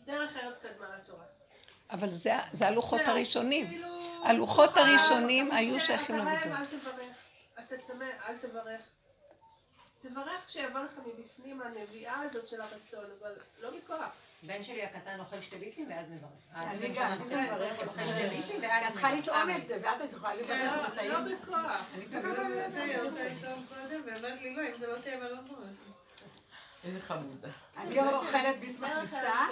דרך ארץ קדמה לתורה.
אבל זה, זה הלוחות הראשונים.
כאילו,
הלוחות הראשונים היו שייכים
אתה רעב,
לבידוד.
אל תברך. אתה צמא, אל תברך. תברך כשיבוא לך מבפנים הנביאה הזאת של הרצון, אבל לא מכוח.
בן שלי הקטן אוכל שתי ביסים ואז מברך.
אני גם, זה מברך.
אוכל שתי ביסים ואז
את צריכה
מברך.
לטעום את זה, ואז את יכולה לברך שזה
לא
טעים.
בכוח.
אני תמיד
זה
עושה את
רוצה
זה.
לטעום קודם, ואומרת לי לא, אם זה לא טעים, אני לא מברכת.
איזה חמודה.
אני אוכלת ביס בכניסה,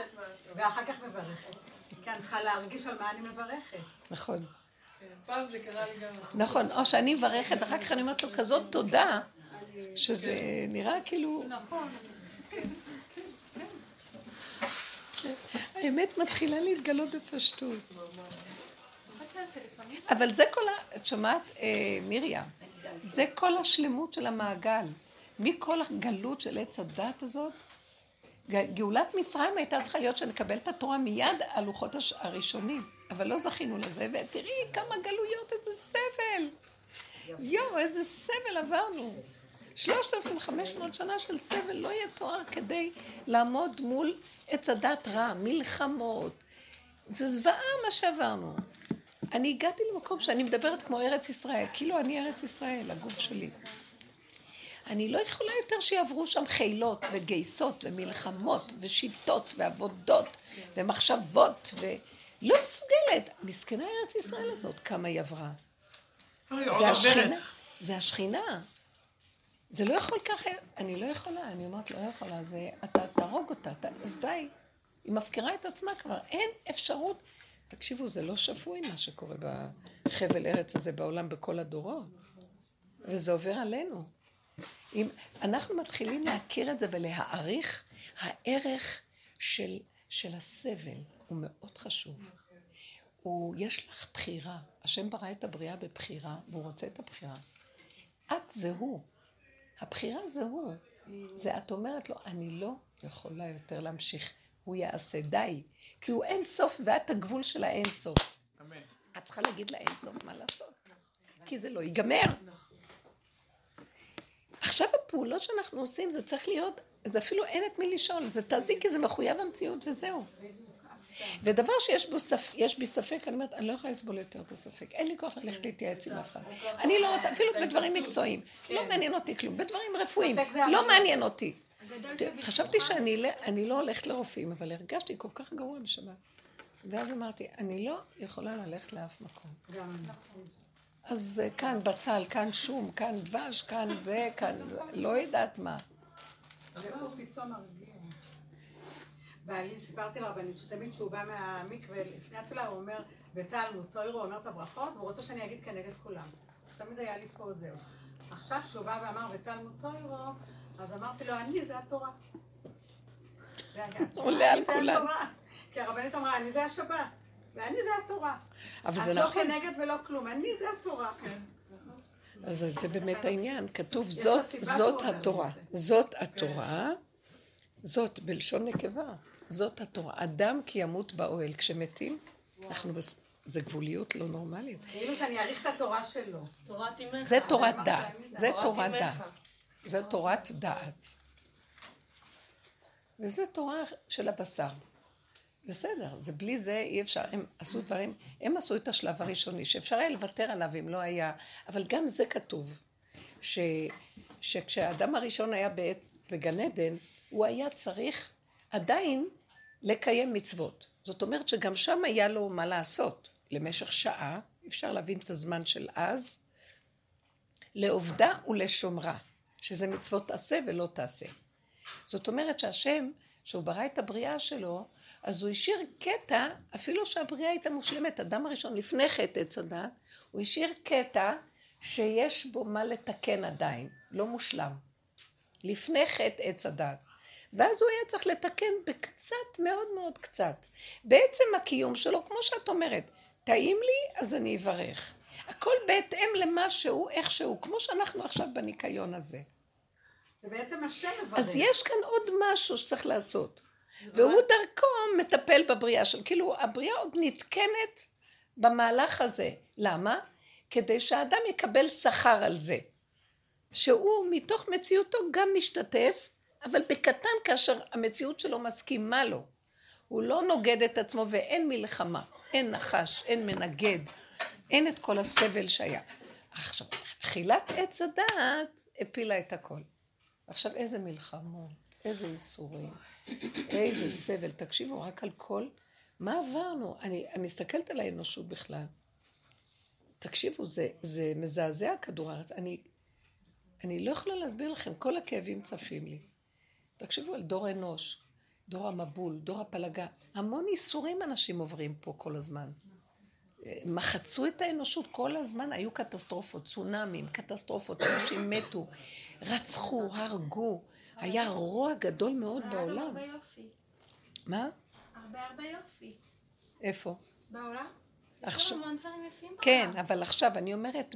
ואחר כך מברכת. כי אני צריכה להרגיש על מה אני מברכת.
נכון.
פעם זה קרה לי גם...
נכון, או שאני מברכת, אחר כך אני אומרת לו כזאת תודה, שזה נראה כאילו...
נכון.
האמת מתחילה להתגלות בפשטות. אבל זה כל ה... את שומעת, אה, מרים? זה כל השלמות של המעגל. מכל הגלות של עץ הדת הזאת, גאולת מצרים הייתה צריכה להיות שנקבל את התורה מיד על לוחות הש- הראשונים, אבל לא זכינו לזה, ותראי כמה גלויות, איזה סבל. יואו, איזה סבל עברנו. 3,500 שנה של סבל לא יהיה תואר כדי לעמוד מול עץ הדת רע, מלחמות. זה זוועה מה שעברנו. אני הגעתי למקום שאני מדברת כמו ארץ ישראל, כאילו אני ארץ ישראל, הגוף שלי. אני לא יכולה יותר שיעברו שם חילות וגייסות ומלחמות ושיטות ועבודות ומחשבות ולא מסוגלת. מסכנה ארץ ישראל הזאת, כמה היא עברה. זה. השכינה. זה השכינה. זה לא יכול ככה, אני לא יכולה, אני אומרת לא יכולה, זה, אתה תהרוג אותה, אתה, אז די. היא מפקירה את עצמה כבר, אין אפשרות. תקשיבו, זה לא שפוי מה שקורה בחבל ארץ הזה בעולם בכל הדורות. וזה עובר עלינו. אם אנחנו מתחילים להכיר את זה ולהעריך, הערך של, של הסבל הוא מאוד חשוב. הוא, יש לך בחירה. השם ברא את הבריאה בבחירה, והוא רוצה את הבחירה. את זה הוא. הבחירה זה הוא. זה את אומרת לו, אני לא יכולה יותר להמשיך. הוא יעשה די. כי הוא אין סוף ואת הגבול של האין סוף.
אמן.
את צריכה להגיד לה אין סוף מה לעשות. כי זה לא ייגמר. עכשיו הפעולות שאנחנו עושים זה צריך להיות, זה אפילו אין את מי לשאול, זה תעזי כי זה מחויב המציאות וזהו. ודבר שיש בו ספ... יש בי ספק, אני אומרת, אני לא יכולה לסבול יותר את הספק. אין לי כוח ללכת להתייעץ עם אף אחד. אני לא רוצה, אפילו בדברים מקצועיים. לא מעניין אותי כלום. בדברים רפואיים. לא. מעניין אותי. חשבתי שאני לא- אני לא הולכת לרופאים, אבל הרגשתי כל כך גרוע בשבת. ואז אמרתי, אני לא יכולה ללכת לאף מקום. אז אה, כאן בצל, כאן שום, כאן דבש, כאן זה, כאן לא יודעת מה.
בעלי, סיפרתי לרבנית שתמיד כשהוא בא מהמקווה, לפני התפילה הוא אומר, בתלמוד תוירו, הוא אומר את הברכות, והוא רוצה שאני אגיד כנגד כולם. אז תמיד היה לי פה זהו. עכשיו כשהוא בא ואמר בתלמוד תוירו, אז אמרתי לו, אני זה התורה.
עולה על כולם.
כי הרבנית אמרה, אני זה השבת, ואני זה התורה.
אבל זה
לא
נכון.
כנגד ולא כלום, אני זה התורה.
אז זה באמת העניין. כתוב, זאת, זאת התורה.
את
זאת התורה, זאת בלשון נקבה. זאת התורה. אדם כי ימות באוהל. כשמתים, אנחנו, זה גבוליות לא נורמלית.
כאילו שאני אעריך את התורה שלו.
תורת אימך.
זה תורת דעת. זה
תורת.
דעת. זה תורת דעת. וזה תורה של הבשר. בסדר, זה בלי זה אי אפשר, הם עשו דברים, הם עשו את השלב הראשוני, שאפשר היה לוותר עליו אם לא היה, אבל גם זה כתוב, ש, שכשהאדם הראשון היה בעץ, בגן עדן, הוא היה צריך עדיין לקיים מצוות. זאת אומרת שגם שם היה לו מה לעשות. למשך שעה, אפשר להבין את הזמן של אז, לעובדה ולשומרה, שזה מצוות תעשה ולא תעשה. זאת אומרת שהשם, שהוא ברא את הבריאה שלו, אז הוא השאיר קטע, אפילו שהבריאה הייתה מושלמת, אדם הראשון לפני חטא עץ הדת, הוא השאיר קטע שיש בו מה לתקן עדיין, לא מושלם. לפני חטא עץ הדת. ואז הוא היה צריך לתקן בקצת, מאוד מאוד קצת. בעצם הקיום שלו, כמו שאת אומרת, טעים לי, אז אני אברך. הכל בהתאם למה שהוא, איך שהוא, כמו שאנחנו עכשיו בניקיון הזה.
זה בעצם השם מברך.
אז יש כאן עוד משהו שצריך לעשות. והוא דרכו מטפל בבריאה שלו. כאילו, הבריאה עוד נתקנת במהלך הזה. למה? כדי שהאדם יקבל שכר על זה. שהוא מתוך מציאותו גם משתתף, אבל בקטן כאשר המציאות שלו מסכימה לו. הוא לא נוגד את עצמו ואין מלחמה, אין נחש, אין מנגד, אין את כל הסבל שהיה. עכשיו, אכילת עץ הדעת הפילה את הכל. עכשיו, איזה מלחמות, איזה איסורים, איזה סבל. תקשיבו רק על כל... מה עברנו? אני, אני מסתכלת על האנושות בכלל. תקשיבו, זה, זה מזעזע כדור הארץ. אני, אני לא יכולה להסביר לכם, כל הכאבים צפים לי. תחשבו על דור אנוש, דור המבול, דור הפלגה. המון איסורים אנשים עוברים פה כל הזמן. מחצו את האנושות כל הזמן, היו קטסטרופות, צונאמים, קטסטרופות, אנשים מתו, רצחו, הרגו, היה רוע גדול מאוד בעולם.
הרבה יופי.
מה?
הרבה הרבה יופי.
איפה?
בעולם? יש המון דברים יפים
כן,
בעולם.
אבל עכשיו, אני אומרת,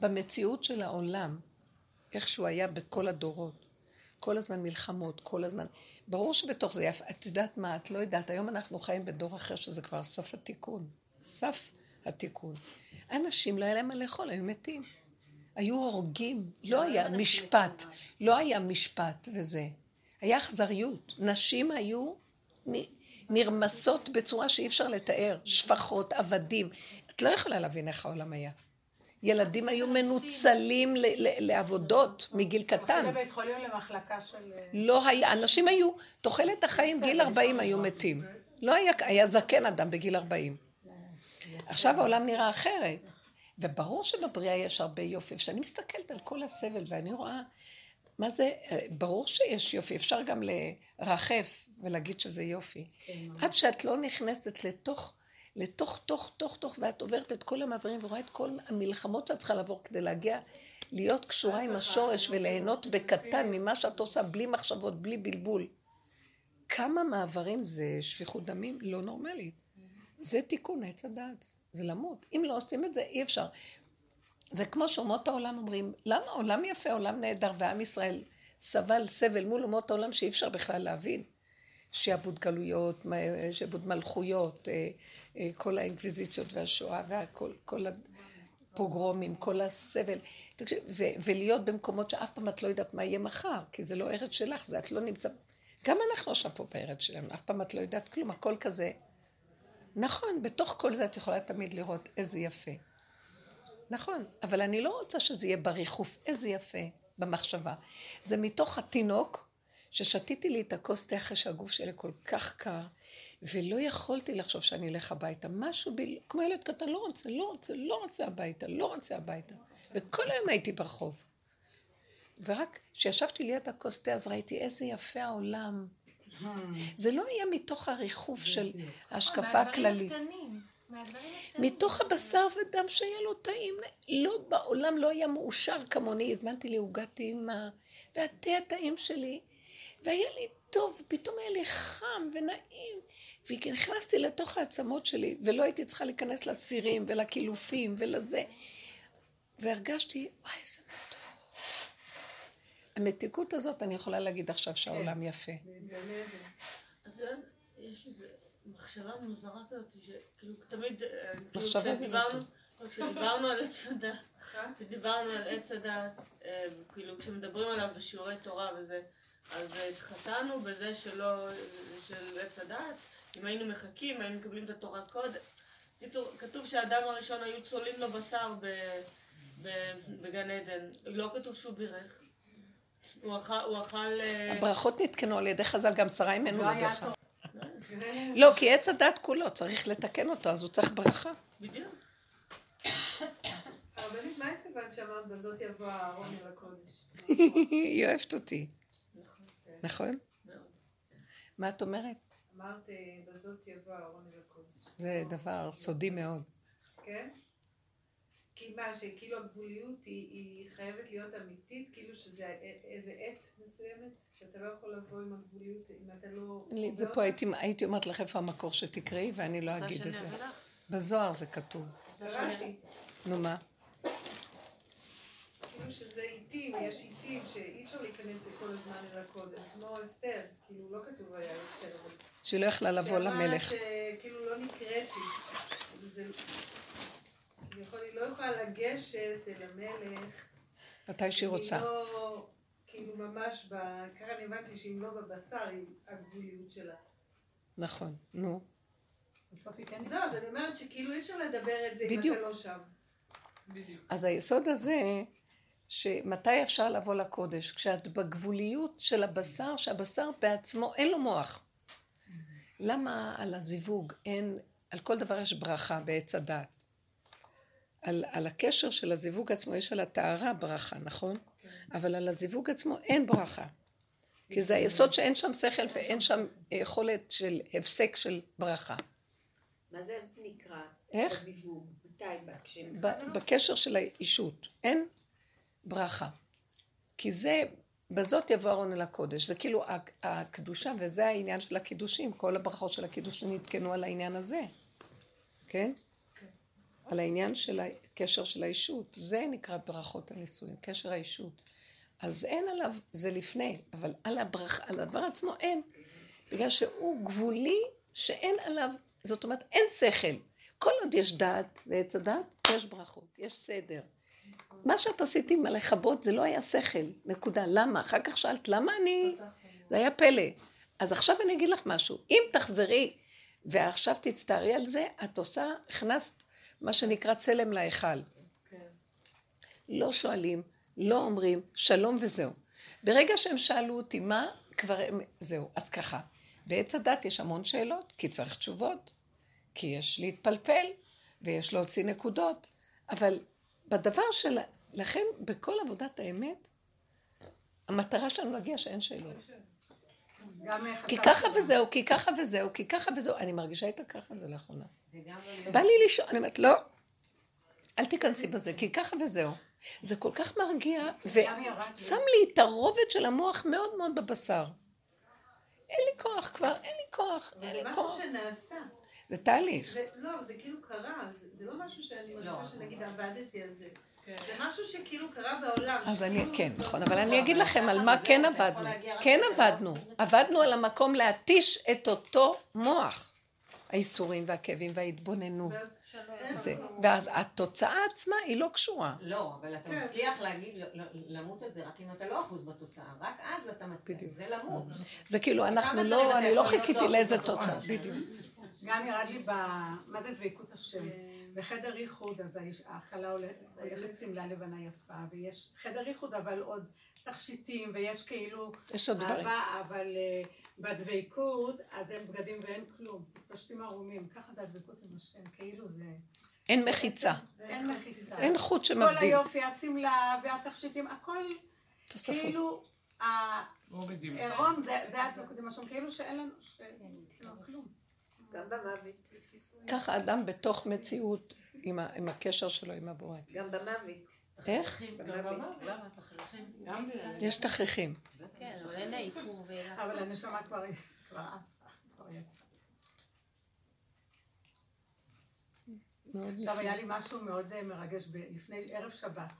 במציאות של העולם, איך שהוא היה בכל הדורות, כל הזמן מלחמות, כל הזמן. ברור שבתוך זה יפה, את יודעת מה, את לא יודעת, היום אנחנו חיים בדור אחר שזה כבר סוף התיקון. סף התיקון. אנשים לא היה להם מה לאכול, היו מתים. היו הורגים, לא היה משפט, לא היה משפט וזה. היה אכזריות. נשים היו נרמסות בצורה שאי אפשר לתאר. שפחות, עבדים. את לא יכולה להבין איך העולם היה. ילדים היו מנוצלים לעבודות מגיל קטן.
הולכים לבית חולים למחלקה של... אה,
לא היה, אנשים היו, תוחלת החיים, גיל 40 היו מתים. לא היה, היה זקן אדם בגיל 40. עכשיו העולם נראה אחרת. וברור שבבריאה יש הרבה יופי. כשאני מסתכלת על כל הסבל ואני רואה, מה זה, אה, ברור שיש יופי, אפשר גם לרחף ולהגיד שזה יופי. עד שאת לא נכנסת לתוך, לתוך, תוך, תוך, תוך, ואת עוברת את כל המעברים ורואה את כל המלחמות שאת צריכה לעבור כדי להגיע, להיות קשורה עם השורש וליהנות בקטן ממה שאת עושה, בלי מחשבות, בלי בלבול. כמה מעברים זה שפיכות דמים לא נורמלית. זה תיקון עץ הדעת, זה למות. אם לא עושים את זה, אי אפשר. זה כמו שאומות העולם אומרים, למה עולם יפה, עולם נהדר, ועם ישראל סבל סבל מול אומות העולם שאי אפשר בכלל להבין. שעבוד גלויות, שעבוד מלכויות, אה, אה, כל האינקוויזיציות והשואה והכל, כל הפוגרומים, כל הסבל. תקשיב, ו- ולהיות במקומות שאף פעם את לא יודעת מה יהיה מחר, כי זה לא ארץ שלך, זה את לא נמצא... גם אנחנו עכשיו פה בארץ שלנו, אף פעם את לא יודעת כלום, הכל כזה. נכון, בתוך כל זה את יכולה תמיד לראות איזה יפה. נכון, אבל אני לא רוצה שזה יהיה בריחוף, איזה יפה, במחשבה. זה מתוך התינוק, ששתיתי לי את הכוס תה אחרי שהגוף שלי כל כך קר, ולא יכולתי לחשוב שאני אלך הביתה. משהו ב... כמו ילד קטן, לא רוצה, לא רוצה, לא רוצה הביתה, לא רוצה הביתה. וכל היום הייתי ברחוב. ורק כשישבתי ליד הכוס תה, אז ראיתי איזה יפה העולם. זה לא היה מתוך הריחוף של ההשקפה הכללית. מתוך הבשר ודם שהיה לו טעים, לא, בעולם לא היה מאושר כמוני, הזמנתי לי עוגת טעימה, והתה הטעים שלי, והיה לי טוב, פתאום היה לי חם ונעים, ונכנסתי לתוך העצמות שלי, ולא הייתי צריכה להיכנס לסירים ולקילופים ולזה, והרגשתי, וואי, איזה. המתיקות הזאת, אני יכולה להגיד עכשיו שהעולם יפה.
את יודעת, יש איזו מחשבה מוזרה כזאת, שכאילו תמיד, אה, כאילו
לא
כשדיברנו- כשדיברנו על עץ הדת, כשדיברנו על עץ הדת, אה, כאילו כשמדברים עליו בשיעורי תורה וזה, אז התחתנו בזה שלא, של עץ הדת, אם היינו מחכים, היינו מקבלים את התורה קודם. בקיצור, כתוב שהאדם הראשון היו צולעים לו בשר ב- ב- בגן עדן, לא כתוב שהוא בירך. הוא אכל. אה,
הברכות נתקנו על ידי חז"ל, גם שרה אימנו
לא היה
בדרך
טוב.
לא, כי עץ הדת כולו, צריך לתקן אותו, אז הוא צריך ברכה.
בדיוק.
הרבנית, מה התכוונת שאמרת בזאת יבוא הארון אל הקודש? [LAUGHS]
היא אוהבת אותי. נכון? מה את אומרת?
אמרת בזאת יבוא הארון אל הקודש.
זה דבר סודי מאוד.
כן? כי מה, שכאילו הגבוליות היא, היא חייבת להיות אמיתית, כאילו שזה איזה עת מסוימת, שאתה לא יכול לבוא עם הגבוליות אם אתה לא...
לי-
חווה
זה? פה הייתי, הייתי אומרת לך איפה המקור שתקראי, ואני לא אגיד את זה. בזוהר זה כתוב. נו מה?
כאילו שזה עיתים, יש עיתים שאי אפשר להיכנס כל הזמן אל הקודש, כמו אסתר, כאילו לא כתוב היה אסתר.
שהיא לא יכלה לבוא
שאמרה
למלך.
שכאילו לא נקראתי. זה... כביכול היא לא יכולה לגשת אל המלך.
מתי שהיא רוצה.
לא, כאילו ממש, ב... ככה אני הבנתי שאם לא בבשר, היא הגבוליות שלה.
נכון, נו.
בסוף היא כן...
זהו, אז אני אומרת שכאילו אי אפשר לדבר את זה אם
בדיוק.
אתה לא שם.
אז היסוד הזה, שמתי אפשר לבוא לקודש? כשאת בגבוליות של הבשר, שהבשר בעצמו אין לו מוח. למה על הזיווג אין, על כל דבר יש ברכה בעץ הדת? על, על הקשר של הזיווג עצמו יש על הטהרה ברכה, נכון? אבל על הזיווג עצמו אין ברכה. כי זה היסוד שאין שם שכל ואין שם יכולת של הפסק של ברכה.
מה זה נקרא?
איך?
בזיווג. מתי?
בקשר של האישות. אין ברכה. כי זה, בזאת יבוא ארון אל הקודש. זה כאילו הק- הקדושה, וזה העניין של הקידושים. כל הברכות של הקידושים נתקנו על העניין הזה. כן? על העניין של הקשר של האישות. זה נקרא ברכות הנישואים, קשר האישות. אז אין עליו, זה לפני, אבל על, הברכה, על הדבר עצמו אין. בגלל שהוא גבולי, שאין עליו, זאת אומרת, אין שכל. כל עוד יש דעת ועץ הדעת, יש ברכות, יש סדר. מה שאת עשית עם הלכבות זה לא היה שכל, נקודה. למה? אחר כך שאלת, למה אני... זה היה פלא. אז עכשיו אני אגיד לך משהו. אם תחזרי ועכשיו תצטערי על זה, את עושה, הכנסת מה שנקרא צלם להיכל. לא שואלים, לא אומרים, שלום וזהו. ברגע שהם שאלו אותי מה, כבר הם, זהו. אז ככה, בעץ הדת יש המון שאלות, כי צריך תשובות, כי יש להתפלפל, ויש להוציא נקודות, אבל בדבר של... לכן, בכל עבודת האמת, המטרה שלנו להגיע שאין שאלות. כי ככה וזהו, כי ככה וזהו, כי ככה וזהו. אני מרגישה איתה ככה, זה לאחרונה. בא לי לשאול, אני אומרת, לא, אל תיכנסי בזה, כי ככה וזהו. זה כל כך מרגיע, ושם לי את הרובד של המוח מאוד מאוד בבשר. אין לי כוח כבר, אין לי כוח, אין
זה
לי
משהו
כוח.
שנעשה.
זה תהליך.
זה- לא, זה כאילו קרה, זה- זה לא משהו שאני מרגישה שנגיד עבדתי על זה. זה משהו שכאילו קרה בעולם.
אז אני, כן, נכון, אבל אני אגיד לכם על מה כן עבדנו. כן עבדנו. עבדנו על המקום להתיש את אותו מוח. האיסורים והכאבים וההתבוננות. זה. ואז התוצאה עצמה היא לא קשורה.
לא, אבל אתה
כן.
מצליח להגיד, לא- לא- למות על זה רק אם אתה לא אחוז בתוצאה. רק אז אתה מצליח. זה למות.
זה כאילו, אנחנו לא, אני לא חיכיתי
לא
לאיזה תוצאה. בדיוק.
גם ירד לי ב... מה זה דבקות השם? בחדר איחוד, אז האיש- הכלה הולכ- הולכת שמלה לבנה יפה, ויש חדר איחוד, אבל עוד תכשיטים, ויש כאילו...
יש עוד דברים.
אהבה, אבל אה, בדבקות, אז אין בגדים ואין כלום. פשטים ערומים. ככה זה הדבקות עם השם, כאילו זה...
אין מחיצה.
אין מחיצה.
אין חוט
כל
שמבדיל.
היופי, השמלה והתכשיטים, הכל
תוספות.
כאילו... העירום זה הדבקות עם השם, כאילו שאין לנו... ש- לא, כלום.
גם במוות.
ככה אדם בתוך מציאות עם ה- עם הקשר שלו עם הבורא.
גם במוות.
איך? יש תכריכים.
כן, אבל אין ואין...
אבל הנשמה כבר... עכשיו היה. לי משהו מאוד אה, מרגש ב- לפני ערב שבת.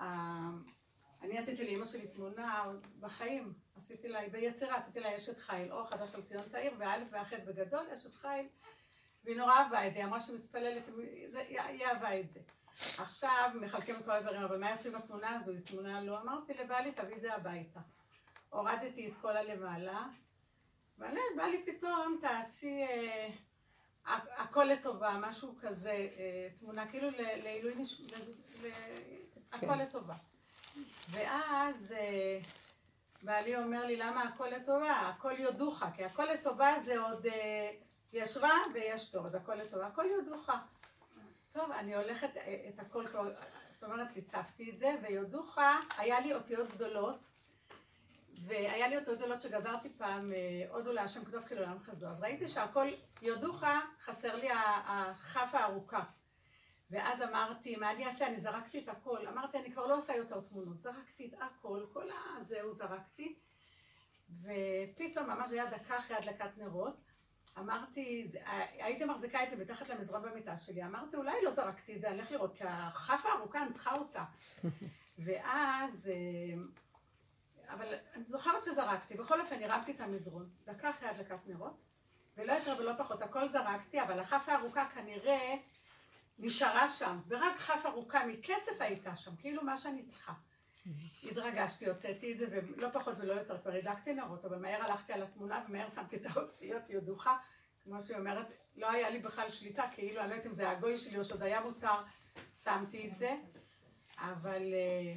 אה, אני עשיתי לאימא שלי תמונה בחיים, עשיתי לה, ביצירה, עשיתי לה אשת חיל, אור חדש על ציון תאיר, ואלף ואחד בגדול, אשת חיל, והיא נורא אהבה את זה, היא אמרה שהיא מתפללת, היא אהבה את זה. עכשיו מחלקים את כל הדברים, אבל מה יעשו עם התמונה הזו? היא תמונה לא, אמרתי לבעלי, תביא את זה הביתה. הורדתי את כל הלמעלה, ואני יודעת, בא לי פתאום, תעשי... אה, הכ- הכל לטובה, משהו כזה, אה, תמונה כאילו לעילוי נשמע, הכל
כן.
לטובה. ואז אה, בעלי אומר לי, למה הכל לטובה? הכל יודוך, כי הכל לטובה זה עוד אה, יש רע ויש טוב, אז הכל לטובה, הכל יודוך. טוב, אני הולכת אה, את הכל כבר, זאת אומרת, הצפתי את זה, ויודוך, היה לי אותיות גדולות. והיה לי אותיות גדולות שגזרתי פעם, אה, הודו להשם כתוב כי לעולם חסדו. אז ראיתי שהכל, יודוך, חסר לי הכף הארוכה. ואז אמרתי, מה אני אעשה? אני זרקתי את הכל. אמרתי, אני כבר לא עושה יותר תמונות. זרקתי את הכל, כל הזהו זרקתי. ופתאום, ממש היה דקה אחרי הדלקת נרות, אמרתי, הייתי מחזיקה את זה מתחת למזרון במיטה שלי, אמרתי, אולי לא זרקתי את זה, אני אלך לראות, כי הכף הארוכה, אני צריכה אותה. [LAUGHS] ואז, אה, אבל אני זוכרת שזרקתי, בכל אופן הרמתי את המזרון, דקה אחרי הדלקת נרות, ולא יותר ולא פחות, הכל זרקתי, אבל הכף הארוכה כנראה נשארה שם, ורק כף ארוכה מכסף הייתה שם, כאילו מה שאני צריכה. התרגשתי, הוצאתי את זה, ולא פחות ולא יותר, כבר הדלקתי נרות, אבל מהר הלכתי על התמונה ומהר שמתי את האותיות יודוחה, כמו שהיא אומרת, לא היה לי בכלל שליטה, כאילו, אני לא יודעת אם זה הגוי שלי או שעוד היה מותר, שמתי את זה, אבל אה,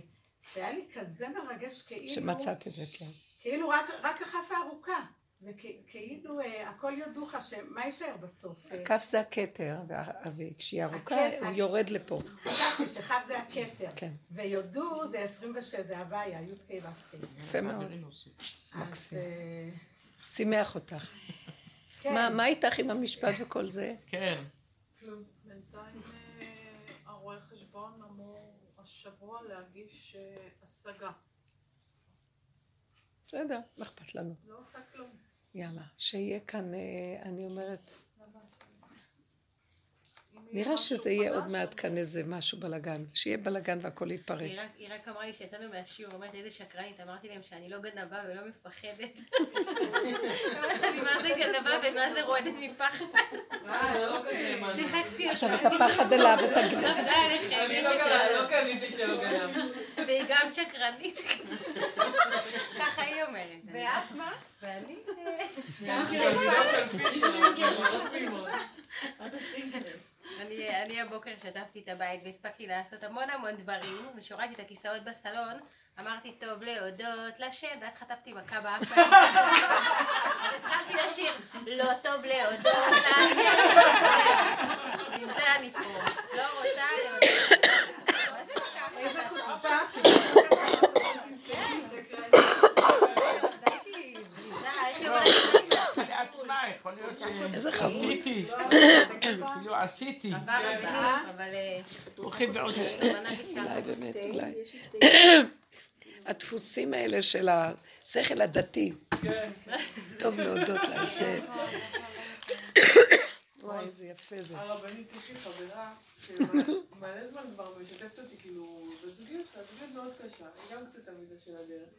היה לי כזה מרגש כאילו,
שמצאת את זה, כן.
כאילו רק, רק הכף הארוכה, וכאילו אה, הכל יודוך, שמה יישאר בסוף? אה,
כף זה הכתר, וכשהיא ארוכה. הוא יורד לפה.
חשבתי שכף זה הכתר,
כן.
ויודו זה 26, זה הוויה, י"ק ו"ק.
יפה מאוד. מקסים.
אה,
שימח אותך.
כן.
מה מה איתך עם המשפט וכל זה?
כן.
כלום. בינתיים אה, הרואה חשבון אמור השבוע להגיש השגה.
בסדר, מה אכפת לנו?
לא עושה כלום.
יאללה, שיהיה כאן, אה, אני אומרת, נראה שזה יהיה עוד מעט כאן איזה משהו בלאגן. שיהיה בלאגן והכל יתפרק.
היא רק- היא רק אמרה לי שיצאנו מהשיעור, אומרת איזה שקרנית, אמרתי להם שאני לא גנבה ולא מפחדת. אמרת לי מה זה גנבה ומה זה רועדת מפחד.
אה, לא, לא?
שיחקתי
עכשיו את הפחד אליו, את הגנב.
עבדה עליכם.
אני לא לא קניתי שלא גנב.
והיא גם שקרנית. ככה היא אומרת.
ואת מה?
ואני...
פישר, כאילו, לא.
אני, אני הבוקר שטפתי את הבית והספקתי לעשות המון המון דברים ושורדתי את הכיסאות בסלון אמרתי טוב להודות לשם ואז חטפתי מכה באף אז התחלתי לשיר לא טוב להודות לשם עם זה אני פה. לא רוצה להודות מה זה מכה?
איזה חוצפה.
הרגשתי זריזה, איך היא
יכול להיות
איזה חמוד.
שעשיתי. [COUGHS] כאילו עשיתי. ועוד.
ביקשה.
אולי באמת, אולי. הדפוסים האלה של השכל הדתי.
כן.
טוב להודות להשם. [COUGHS] וואי, איזה יפה זה.
הרבנית, יש לי חברה שמלא זמן כבר משתפת אותי, כאילו, בזוגיות שלה, זוגיות מאוד קשה, היא גם קצת תלמידה של הדרך.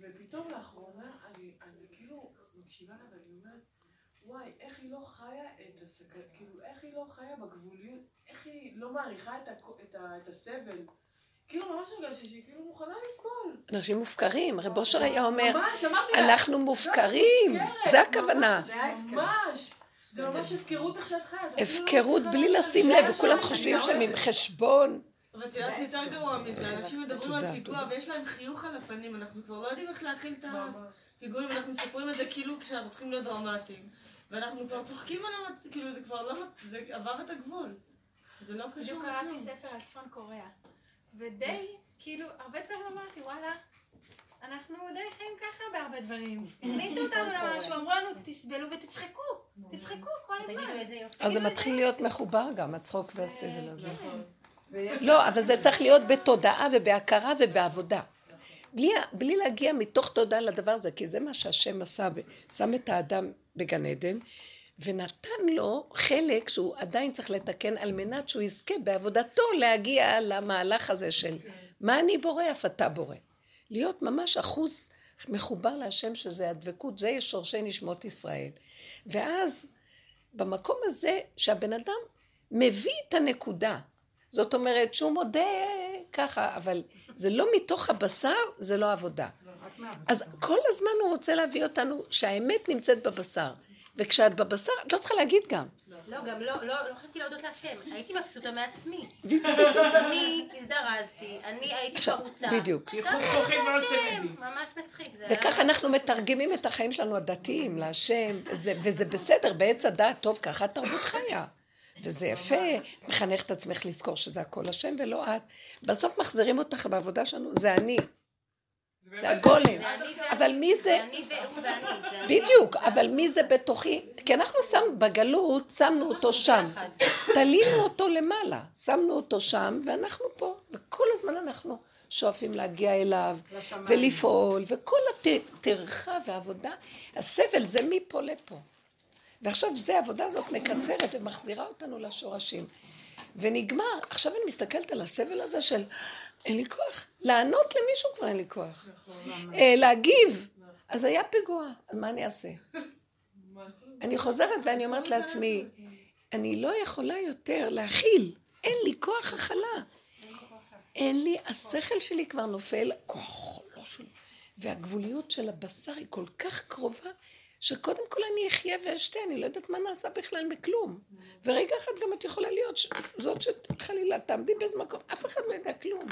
ופתאום לאחרונה, אני, אני כאילו מקשיבה לה ואני אומרת, וואי, איך היא לא חיה את הסכנה, כאילו, איך היא לא חיה בגבוליות, איך היא לא מעריכה את, הכ- את, ה, את הסבל. כאילו, ממש הרגשתי שהיא כאילו מוכנה לסבול.
אנשים מופקרים, רב אושר היה אומר,
ממש,
אנחנו מופקרים, זה הכוונה.
ממש. זה ממש הפקרות איך שאת חיה. את אפילו לא
הפקרות בלי. לשים לב, וכולם חושבים שהם עם חשבון.
ואת יודעת יותר גרוע מזה, אנשים מדברים על פיגוע. ויש להם חיוך על הפנים, אנחנו כבר לא יודעים איך להכיל את הפיגועים, אנחנו מספרים את זה כאילו כשאנחנו צריכים להיות דרמטיים. ואנחנו כבר צוחקים על המצ... כאילו זה כבר לא... זה עבר את הגבול. זה לא קשור
בדיוק
לכלום.
קראתי ספר על צפון קוריאה. ודי, כאילו, הרבה דברים אמרתי, וואלה, אנחנו די חיים ככה בהרבה דברים. הכניסו אותנו למשהו, אמרו לנו, תסבלו ותצחקו. תצחקו כל הזמן.
אז זה מתחיל להיות מחובר גם, הצחוק והסבל הזה.
ויש-
לא, אבל זה צריך להיות בתודעה ובהכרה ובעבודה. בלי, בלי להגיע מתוך תודעה לדבר הזה, כי זה מה שהשם עשה, שם את האדם בגן עדן, ונתן לו חלק שהוא עדיין צריך לתקן על מנת שהוא יזכה בעבודתו להגיע למהלך הזה של מה אני בורא, אף אתה בורא. להיות ממש אחוז מחובר להשם שזה הדבקות, זה שורשי נשמות ישראל. ואז במקום הזה שהבן אדם מביא את הנקודה, זאת אומרת שהוא מודה ככה, אבל זה לא מתוך הבשר, זה לא עבודה.
מהבשר.
אז כל הזמן הוא רוצה להביא אותנו שהאמת נמצאת בבשר. וכשאת בבשר, את לא צריכה להגיד גם.
לא, גם לא, לא, לא חשבתי להודות להשם, הייתי מבסוטה מעצמי. אני הזדרזתי, אני הייתי
עכשיו,
חרוצה.
בדיוק.
לא, לא. ממש מצחיק. זה
וככה אנחנו מתרגמים את החיים שלנו הדתיים להשם, זה, וזה בסדר, בעץ הדעת, טוב, ככה התרבות חיה. וזה יפה, מחנכת את עצמך לזכור שזה הכל השם ולא את. בסוף מחזירים אותך בעבודה שלנו, זה אני, זה הגולם. אבל מי זה, בדיוק, אבל מי זה בתוכי? כי אנחנו שם בגלות, שמנו אותו שם. תלינו אותו למעלה, שמנו אותו שם, ואנחנו פה, וכל הזמן אנחנו שואפים להגיע אליו. ולפעול, וכל הטרחה והעבודה, הסבל זה מפה לפה. ועכשיו זה, העבודה הזאת מקצרת ומחזירה אותנו לשורשים. ונגמר, עכשיו אני מסתכלת על הסבל הזה של אין לי כוח. לענות למישהו כבר אין לי כוח. אה, להגיב. אז היה פיגוע, אז מה אני אעשה? אני חוזרת ואני אומרת לעצמי, אני לא יכולה יותר להכיל, אין לי כוח הכלה. אין לי, השכל שלי כבר נופל, כוח לא שלי. והגבוליות של הבשר היא כל כך קרובה, שקודם כל אני אחיה ואשתה, אני לא יודעת מה נעשה בכלל מכלום. ורגע אחד גם את יכולה להיות ש... זאת שחלילה תעמדי באיזה מקום, אף אחד לא יודע כלום.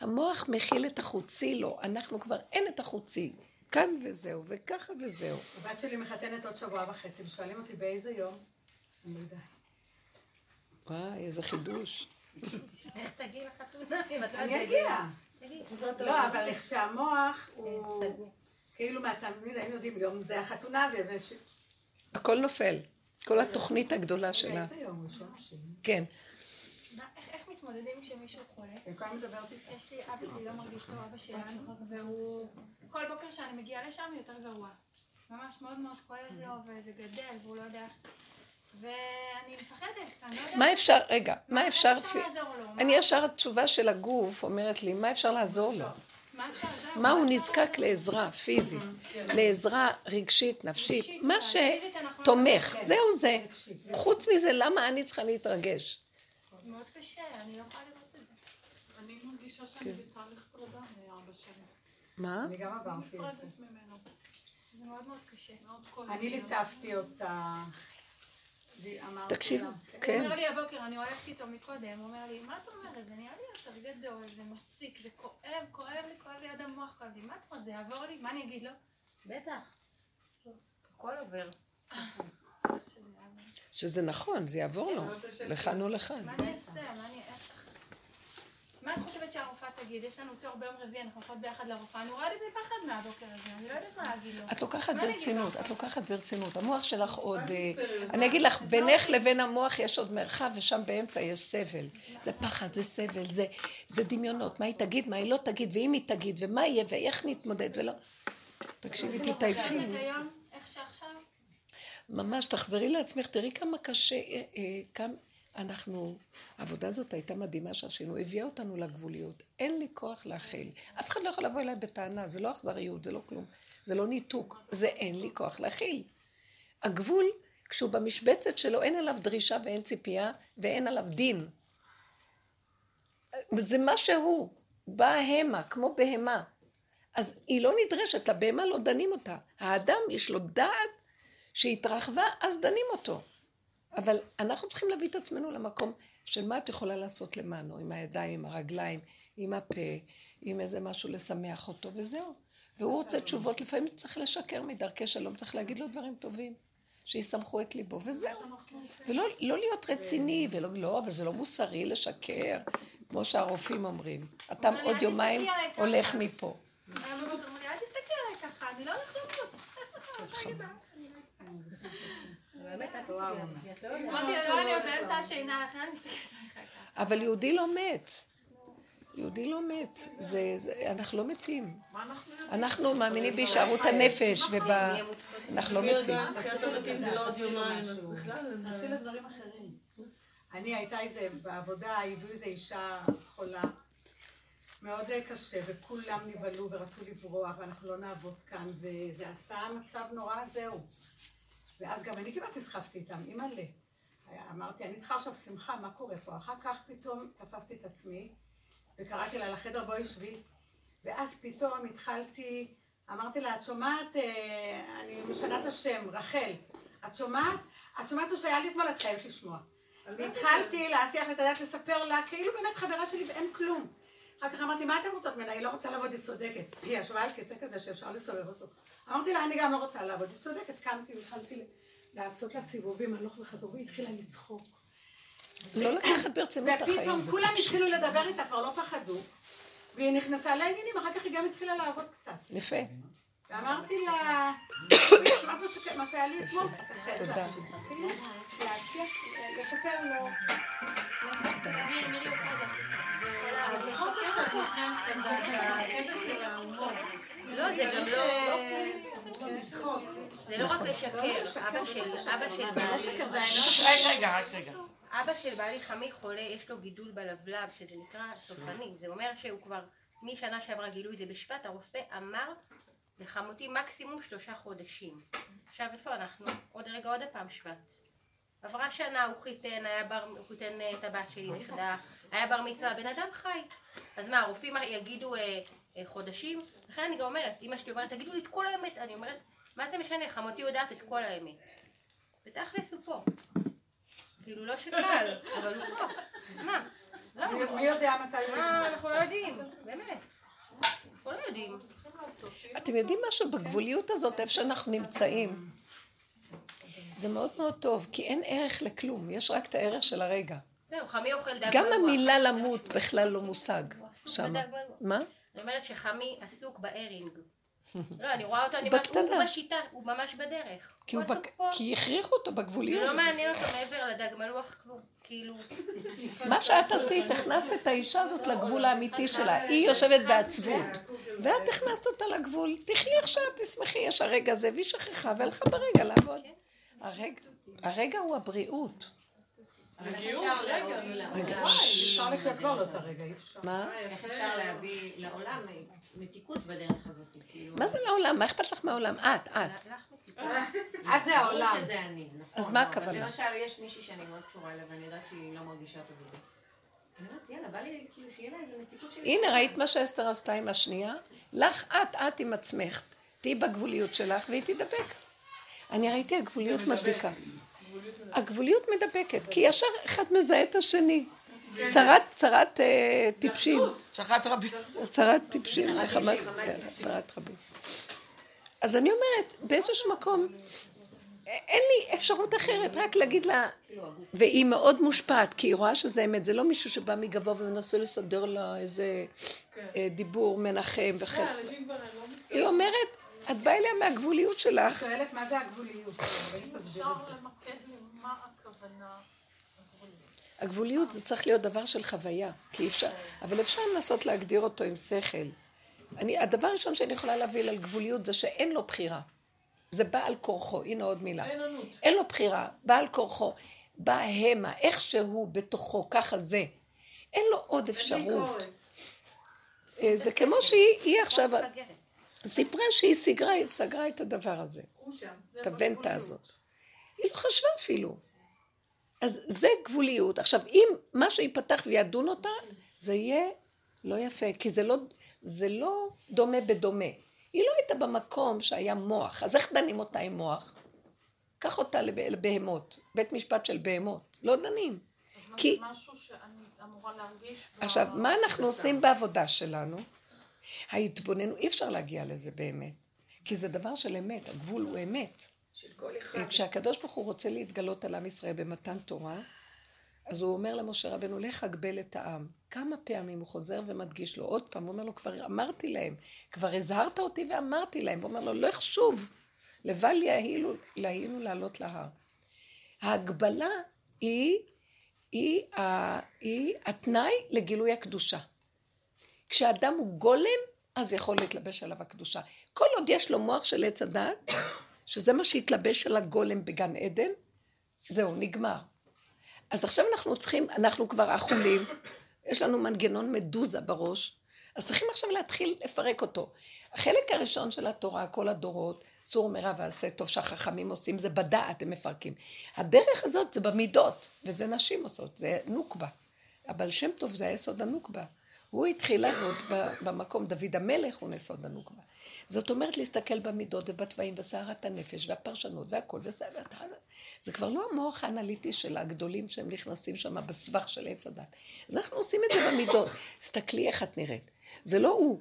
המוח מכיל את החוצי לו, אנחנו כבר אין את החוצי. כאן וזהו, וככה וזהו.
הבת שלי מחתנת עוד שבוע וחצי, ושואלים אותי באיזה יום. אני לא יודעת.
וואי, איזה חידוש.
איך תגיעי לחתונה אם את לא
אני? אגיע. לא, אבל איך שהמוח הוא... כאילו מהתלמיד היינו יודעים, יום זה החתונה זה.
הכל נופל. כל התוכנית הגדולה שלה.
איזה יום ראשון השני?
כן.
מה- איך- איך מתמודדים כשמישהו חולה?
הזמן מדברת איתך.
יש לי, אבא שלי לא מרגיש טוב, אבא שלנו, והוא... כל בוקר שאני מגיעה לשם יותר גרוע. ממש מאוד מאוד כואב לו, וזה גדל, והוא לא יודע. ואני מפחדת, אני לא יודעת...
מה אפשר, רגע, מה אפשר...
איך אפשר לעזור לו?
אני ישר התשובה של הגוף אומרת לי, מה אפשר לעזור לו?
מה
הוא נזקק לעזרה פיזית, לעזרה רגשית, נפשית, מה שתומך. זהו זה. חוץ מזה, למה אני צריכה להתרגש?
זה מאוד קשה, אני לא יכולה לראות את זה.
אני מרגישה שאני בתהליך פרידה מאבא שלי.
מה?
אני גם עברתי את זה.
זה מאוד מאוד קשה.
מאוד כואב.
אני ליטפתי אותה.
תקשיבו,
לה,
הוא
כן.
אומר לי הבוקר, אני הולכת איתו מקודם, הוא אומר לי, מה את אומרת? זה נראה לי יותר גדול, זה מציק, זה כואב, כואב לי, כואב לי עד המוח, כואב לי. מה את אומרת? זה יעבור לי? מה אני אגיד לו?
בטח. הכל עובר. [LAUGHS]
שזה
נכון, זה יעבור לו, לכאן או לכאן.
מה אני אעשה? מה אני... מה את חושבת שהרופאה תגיד? יש לנו תור ביום רביעי, אנחנו הולכות ביחד לרופאה, אני רועדת מפחד מהבוקר הזה, אני לא יודעת מה להגיד לו.
את לוקחת ברצינות? את לוקחת ברצינות. המוח שלך עוד... אה, אני אגיד לך, בינך לבין המוח יש עוד מרחב, ושם באמצע יש סבל. זה פחד, זה סבל, זה, זה דמיונות. מה היא תגיד, מה היא לא תגיד, ואם היא תגיד, ומה יהיה, ואיך נתמודד, ולא... תקשיבי, תתעייפי.
איך שעכשיו?
ממש, תחזרי לעצמך, תראי כמה קשה, אה, אה, כמה... אנחנו, העבודה הזאת הייתה מדהימה שעשינו, הביאה אותנו לגבוליות. אין לי כוח להכיל. אף אחד לא יכול לבוא אליי בטענה, זה לא אכזריות, זה לא כלום. זה לא ניתוק, זה אין לי כוח להכיל. הגבול, כשהוא במשבצת שלו, אין עליו דרישה ואין ציפייה ואין עליו דין. זה מה שהוא, באה המה, כמו בהמה. אז היא לא נדרשת, לבהמה לא דנים אותה. האדם, יש לו דעת שהתרחבה, אז דנים אותו. אבל אנחנו צריכים להביא את עצמנו למקום של מה את יכולה לעשות למענו, עם הידיים, עם הרגליים, עם הפה, עם איזה משהו לשמח אותו, וזהו. והוא רוצה תשובות, לפעמים צריך לשקר מדרכי שלום, צריך להגיד לו דברים טובים, שיסמכו את ליבו, וזהו. ולא לא להיות רציני, ולא, לא, אבל זה לא מוסרי לשקר, כמו שהרופאים אומרים. אתה עוד יומיים. הולך מפה.
אל תסתכלי עליי ככה, אני לא הולכת למות. [LAUGHS]
באמת, את לא יודעת.
אמרתי לא, אני עוד באמצע השינה, לכן אני מסתכלת עליך.
אבל יהודי לא מת. יהודי לא מת. זה, זה, אנחנו לא מתים. אנחנו מאמינים בהישארות הנפש וב... אנחנו לא מתים.
לא.
אני הייתה איזה, בעבודה הביאו איזה אישה חולה, מאוד קשה, וכולם נבהלו ורצו לברוח, ואנחנו לא נעבוד כאן, וזה עשה מצב נורא, זהו. ואז גם אני כמעט הסחפתי איתם, אימא'לה. אמרתי, אני צריכה עכשיו שמחה, מה קורה פה? אחר כך פתאום תפסתי את עצמי, וקראתי לה לחדר בואי שבי, ואז פתאום התחלתי, אמרתי לה, את שומעת, אה, אני משנה את השם, רחל, את שומעת? את שומעת מה שהיה לי אתמול, את חייבת לשמוע. והתחלתי להסיח את הדעת לספר לה, כאילו באמת חברה שלי ואין כלום. אחר כך אמרתי, מה אתם רוצות ממנה? היא לא רוצה לעבוד, היא צודקת. היא ישבה על כיסא כזה שאפשר לסובב אותו. אמרתי לה, אני גם לא רוצה לעבוד, היא צודקת. קמתי והתחלתי לעשות לה סיבובים הלוך וחזור, והיא התחילה לצחוק.
לא לקחת ברצינות את החיים,
ופתאום כולם. התחילו לדבר איתה, כבר לא פחדו. והיא נכנסה לעניינים, אחר כך היא גם התחילה לעבוד קצת.
יפה.
ואמרתי לה, מה שהיה לי אתמול? את חייבת
תודה.
להקשיב. תתחילי זאת שאת נכנסת חזק, הקטע של ההומור.
לא, זה גם לא...
לצחוק.
זה לא רק לשקר. אבא של... אבא של בעלי...
רגע, רגע, רק רגע.
אבא של בעלי חמי חולה, יש לו גידול בלבלב, שזה נקרא סופני. זה אומר שהוא כבר, משנה שעברה גילו את זה בשבט, הרופא אמר לחמותי מקסימום שלושה חודשים. עכשיו איפה אנחנו? עוד רגע עוד פעם שבט. עברה שנה, הוא חיתן, היה בר, הוא חיתן אה, את הבת שלי, נכדה, היה בר מצווה, בן אדם חי. אז מה, הרופאים יגידו אה, אה, חודשים? לכן אני גם אומרת, אמא שלי אומרת, תגידו לי את כל האמת. אני אומרת, מה זה משנה, חמותי יודעת את כל האמת. ותכלס הוא פה. כאילו לא שקל, אבל הוא פה. אז מה? לא.
מי- מי יודע מתי הוא
מה? אנחנו לא יודעים, באמת. אנחנו לא יודעים.
אתם יודעים משהו בגבוליות הזאת, איפה שאנחנו נמצאים? זה מאוד מאוד טוב, כי אין ערך לכלום, יש רק את הערך של הרגע. גם. המילה למות בכלל לא מושג שם. מה?
אני אומרת שחמי עסוק בארינג. לא, אני רואה אותו, אני אומרת, הוא. בשיטה, הוא ממש בדרך.
כי הוא בק-. כי הכריחו אותו בגבוליות.
לא מעניין אותו מעבר לדג מלוח כלום. כאילו...
מה שאת עשית, הכנסת את האישה הזאת לגבול האמיתי שלה. היא יושבת בעצבות. ואת הכנסת אותה לגבול. תחי עכשיו, תשמחי, יש הרגע הזה, והיא שכחה, והלכה ברגע לעבוד. הרגע- הרגע הוא הבריאות.
רגיעות, רגע.
רגע,
אפשר לחיות כבר לא את הרגע, אי אפשר.
מה?
איך אפשר להביא לעולם מתיקות בדרך הזאת? כאילו...
מה זה לעולם? מה אכפת לך מהעולם? את, את. [LAUGHS]
את זה העולם.
ברור שזה אני, נכון.
אז מה הכוונה?
למשל, יש מישהי שאני מאוד קשורה אליה, ואני יודעת שהיא לא מרגישה טוב עם זה. אני אומרת, יאללה, בא לי כאילו שיהיה לה איזה מתיקות של...
הנה, ראית מה שאסתר עשתה עם השנייה? לך את, את עם עצמך. תהיי בגבוליות שלך והיא תדבק. אני ראיתי הגבוליות מדבקה. הגבוליות מדבקת, כי ישר אחד מזהה את השני. צרת, צרת אה, טיפשים.
צרת רבים.
צרת טיפשים, נחמת, כן, צרת רבים. אז אני אומרת, באיזשהו מקום, אין לי אפשרות אחרת, רק להגיד לה, והיא מאוד מושפעת, כי היא רואה שזה אמת, זה לא מישהו שבא מגבוה ומנסה לסדר לה איזה אה, דיבור מנחם וכן.
לא
היא אומרת, את באה אליה מהגבוליות שלך,
שואלת מה זה הגבוליות.
הגבוליות זה צריך להיות דבר של חוויה, כי אי אפשר, אבל אפשר לנסות להגדיר אותו עם שכל. אני, הדבר הראשון שאני יכולה להביא על גבוליות זה שאין לו בחירה. זה בא על כורחו, הנה עוד מילה.
אין ענות.
אין לו בחירה, בא על כורחו, בא המה, איך שהוא בתוכו, ככה זה. אין לו עוד אפשרות. אה, זה כמו שהיא היא עכשיו סיפרה שהיא סגרה, היא סגרה את הדבר הזה, את הוונטה הזאת. היא לא חשבה אפילו. אז זה גבוליות. עכשיו, אם משהו ייפתח וידון אותה, זה יהיה לא יפה, כי זה לא, זה לא דומה בדומה. היא לא הייתה במקום שהיה מוח, אז איך דנים אותה עם מוח? קח אותה לב- לבהמות, בית משפט של בהמות, לא דנים. כי,
משהו שאני אמורה להרגיש
עכשיו, מה אנחנו עושים בעבודה שלנו? ההתבוננו, אי אפשר להגיע לזה באמת, כי זה דבר של אמת, הגבול הוא אמת.
של כל אחד.
כשהקדוש ברוך הוא רוצה להתגלות על עם ישראל במתן תורה, אז הוא אומר למשה רבנו, לך אגבל את העם. כמה פעמים הוא חוזר ומדגיש לו, עוד פעם, הוא אומר לו, כבר אמרתי להם, כבר הזהרת אותי ואמרתי להם, הוא אומר לו, לא אחשוב, לבל יהילו, להינו לעלות להר. ההגבלה היא, היא, ה- היא התנאי לגילוי הקדושה. כשאדם הוא גולם, אז יכול להתלבש עליו הקדושה. כל עוד יש לו מוח של עץ הדת, שזה מה שהתלבש על הגולם בגן עדן, זהו, נגמר. אז עכשיו אנחנו צריכים, אנחנו כבר אכולים, יש לנו מנגנון מדוזה בראש, אז צריכים עכשיו להתחיל לפרק אותו. החלק הראשון של התורה, כל הדורות, סור מרע ועשה טוב שהחכמים עושים, זה בדעת, הם מפרקים. הדרך הזאת זה במידות, וזה נשים עושות, זה נוקבה. אבל שם טוב זה היסוד הנוקבה. הוא התחיל לעבוד במקום, דוד המלך הוא נסוד הנוקבה. זאת אומרת להסתכל במידות ובתוואים וסערת הנפש והפרשנות והכל וזה, זה כבר לא המוח האנליטי של הגדולים שהם נכנסים שם בסבך של עץ הדת. אז אנחנו עושים את זה במידות. תסתכלי איך את נראית. זה לא הוא.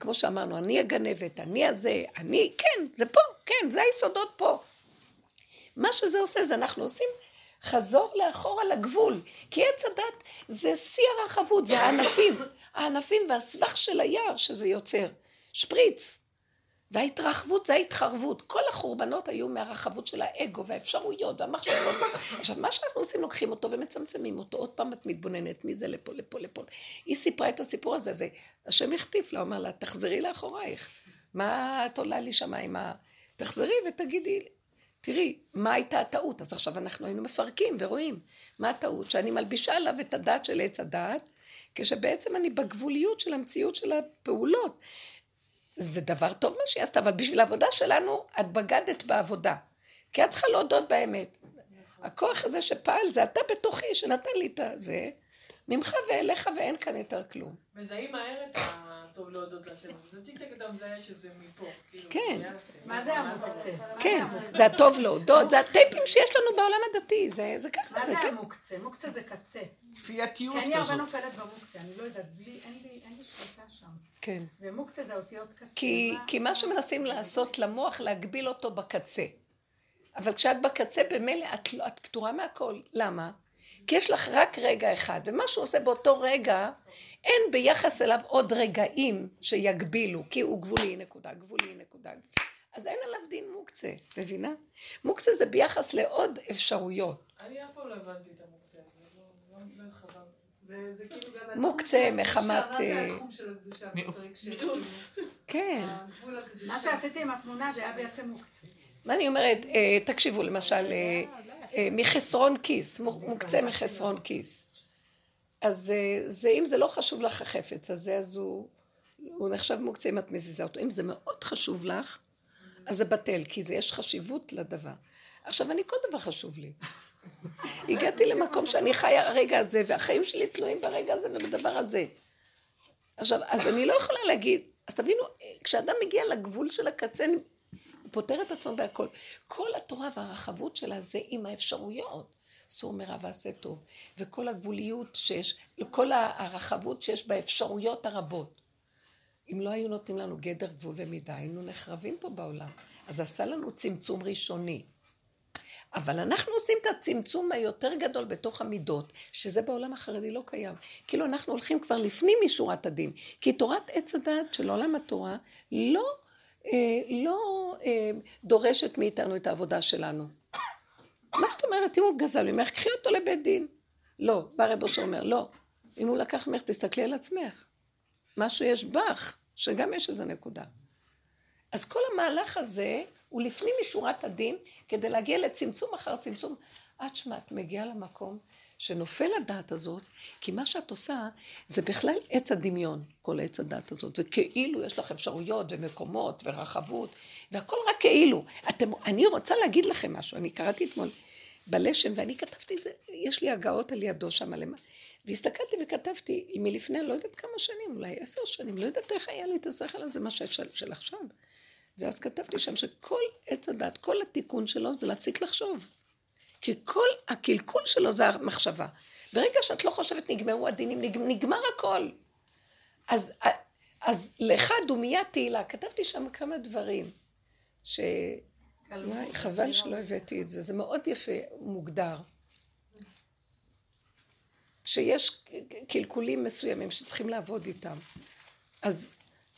כמו שאמרנו, אני הגנבת, אני הזה, אני, כן, זה פה, כן, זה היסודות פה. מה שזה עושה זה אנחנו עושים חזור לאחורה לגבול. כי עץ הדת זה שיא הרחבות, זה הענפים. הענפים והסבך של היער שזה יוצר. שפריץ. וההתרחבות זה ההתחרבות. כל החורבנות היו מהרחבות של האגו והאפשרויות והמחשבות. עכשיו, מה שאנחנו עושים, לוקחים אותו ומצמצמים אותו. עוד פעם את מתבוננת מזה לפה, לפה, לפה. היא סיפרה את הסיפור הזה, זה השם החטיף לה, אומר לה, תחזרי לאחורייך. מה את עולה לי שמה עם ה... תחזרי ותגידי, תראי, מה הייתה הטעות? אז עכשיו אנחנו היינו מפרקים ורואים. מה הטעות? שאני מלבישה עליו את הדת של עץ הדת, כשבעצם אני בגבוליות של המציאות של הפעולות. זה דבר טוב מה שהיא עשתה, אבל בשביל העבודה שלנו, את בגדת בעבודה. כי את צריכה להודות באמת. הכוח הזה שפעל, זה אתה בתוכי, שנתן לי את הזה, ממך ואליך ואין כאן יותר כלום.
מזהים מהר את הטוב להודות לשם. זה טיק טק אתה מזהה שזה מפה. כאילו,
כן.
מה זה המוקצה?
כן, זה הטוב להודות, זה הטייפים שיש לנו בעולם הדתי, זה, זה ככה,
מה
זה.
המוקצה? מוקצה זה קצה.
כפייתיות
כי אני הרבה
כזאת.
נופלת במוקצה, אני לא יודעת, בלי, אין לי, אין לי שליטה שם.
כן.
ומוקצה זה אותיות קצה.
כי, כי מה שמנסים לעשות למוח, להגביל אותו בקצה. אבל כשאת בקצה, במילא את, לא- את פטורה מהכל. למה? כי יש לך רק רגע אחד, ומה שהוא עושה באותו רגע, אין ביחס אליו עוד רגעים שיגבילו, כי הוא גבולי, נקודה, גבולי, נקודה. אז אין עליו דין מוקצה, מבינה? מוקצה זה ביחס לעוד אפשרויות.
אני אף פעם לא הבנתי את המוקצה, לא- לא- לא התחברתי.
וזה כאילו.
מוקצה מחמת... אה?
מיעוט.
כן.
מה שעשיתי עם התמונה זה היה בעצם מוקצה.
מה אני אומרת? אה, תקשיבו, למשל, אה, מחסרון כיס, מוק- מוקצה מחסרון כיס. אז אה, זה, אם זה לא חשוב לך החפץ הזה, אז הוא, הוא נחשב מוקצה אם את מזיזה אותו. אם זה מאוד חשוב לך, אז זה בטל, כי זה יש חשיבות לדבר. עכשיו, אני, כל דבר חשוב לי. [LAUGHS] הגעתי למקום שאני חיה הרגע הזה, והחיים שלי תלויים ברגע הזה ובדבר הזה. עכשיו, אז אני לא יכולה להגיד, אז תבינו, כשאדם מגיע לגבול של הקצה, פותר את עצמו בהכל. כל התורה והרחבות שלה זה עם האפשרויות. סור מרע ועשה טוב. וכל הגבוליות שיש, כל הרחבות שיש באפשרויות הרבות. אם לא היו נותנים לנו גדר גבול ומידה, היינו נחרבים פה בעולם. אז עשה לנו צמצום ראשוני. אבל אנחנו עושים את הצמצום היותר גדול בתוך המידות, שזה בעולם החרדי לא קיים. כאילו אנחנו הולכים כבר לפנים משורת הדין. כי תורת עץ הדעת של עולם התורה לא, לא אה, דורשת מאיתנו את העבודה שלנו. מה זאת אומרת, אם הוא גזל ממך, קחי אותו לבית דין. לא, בא רב אושר אומר, לא. אם הוא לקח ממך, תסתכלי על עצמך. משהו יש בך, שגם יש איזה נקודה. אז כל המהלך הזה הוא לפנים משורת הדין, כדי להגיע לצמצום אחר צמצום, שמה את מגיעה למקום שנופל הדעת הזאת, כי מה שאת עושה זה בכלל עץ הדמיון, כל עץ הדעת הזאת, וכאילו יש לך אפשרויות ומקומות ורחבות, והכל רק כאילו. אתם, אני רוצה להגיד לכם משהו, אני קראתי אתמול בלשם, ואני כתבתי את זה, יש לי הגאות על ידו שם למעלה. והסתכלתי וכתבתי מלפני, לא יודעת כמה שנים, אולי עשר שנים, לא יודעת איך היה לי את השכל הזה, מה של, של עכשיו. ואז כתבתי שם שכל עץ הדת, כל התיקון שלו זה להפסיק לחשוב. כי כל הקלקול שלו זה המחשבה. ברגע שאת לא חושבת נגמרו הדינים, נג- נגמר הכל. אז, אז לך דומיית תהילה, כתבתי שם כמה דברים, ש... וואי, חבל שלא הבאתי את זה, זה מאוד יפה, מוגדר. שיש קלקולים מסוימים שצריכים לעבוד איתם. אז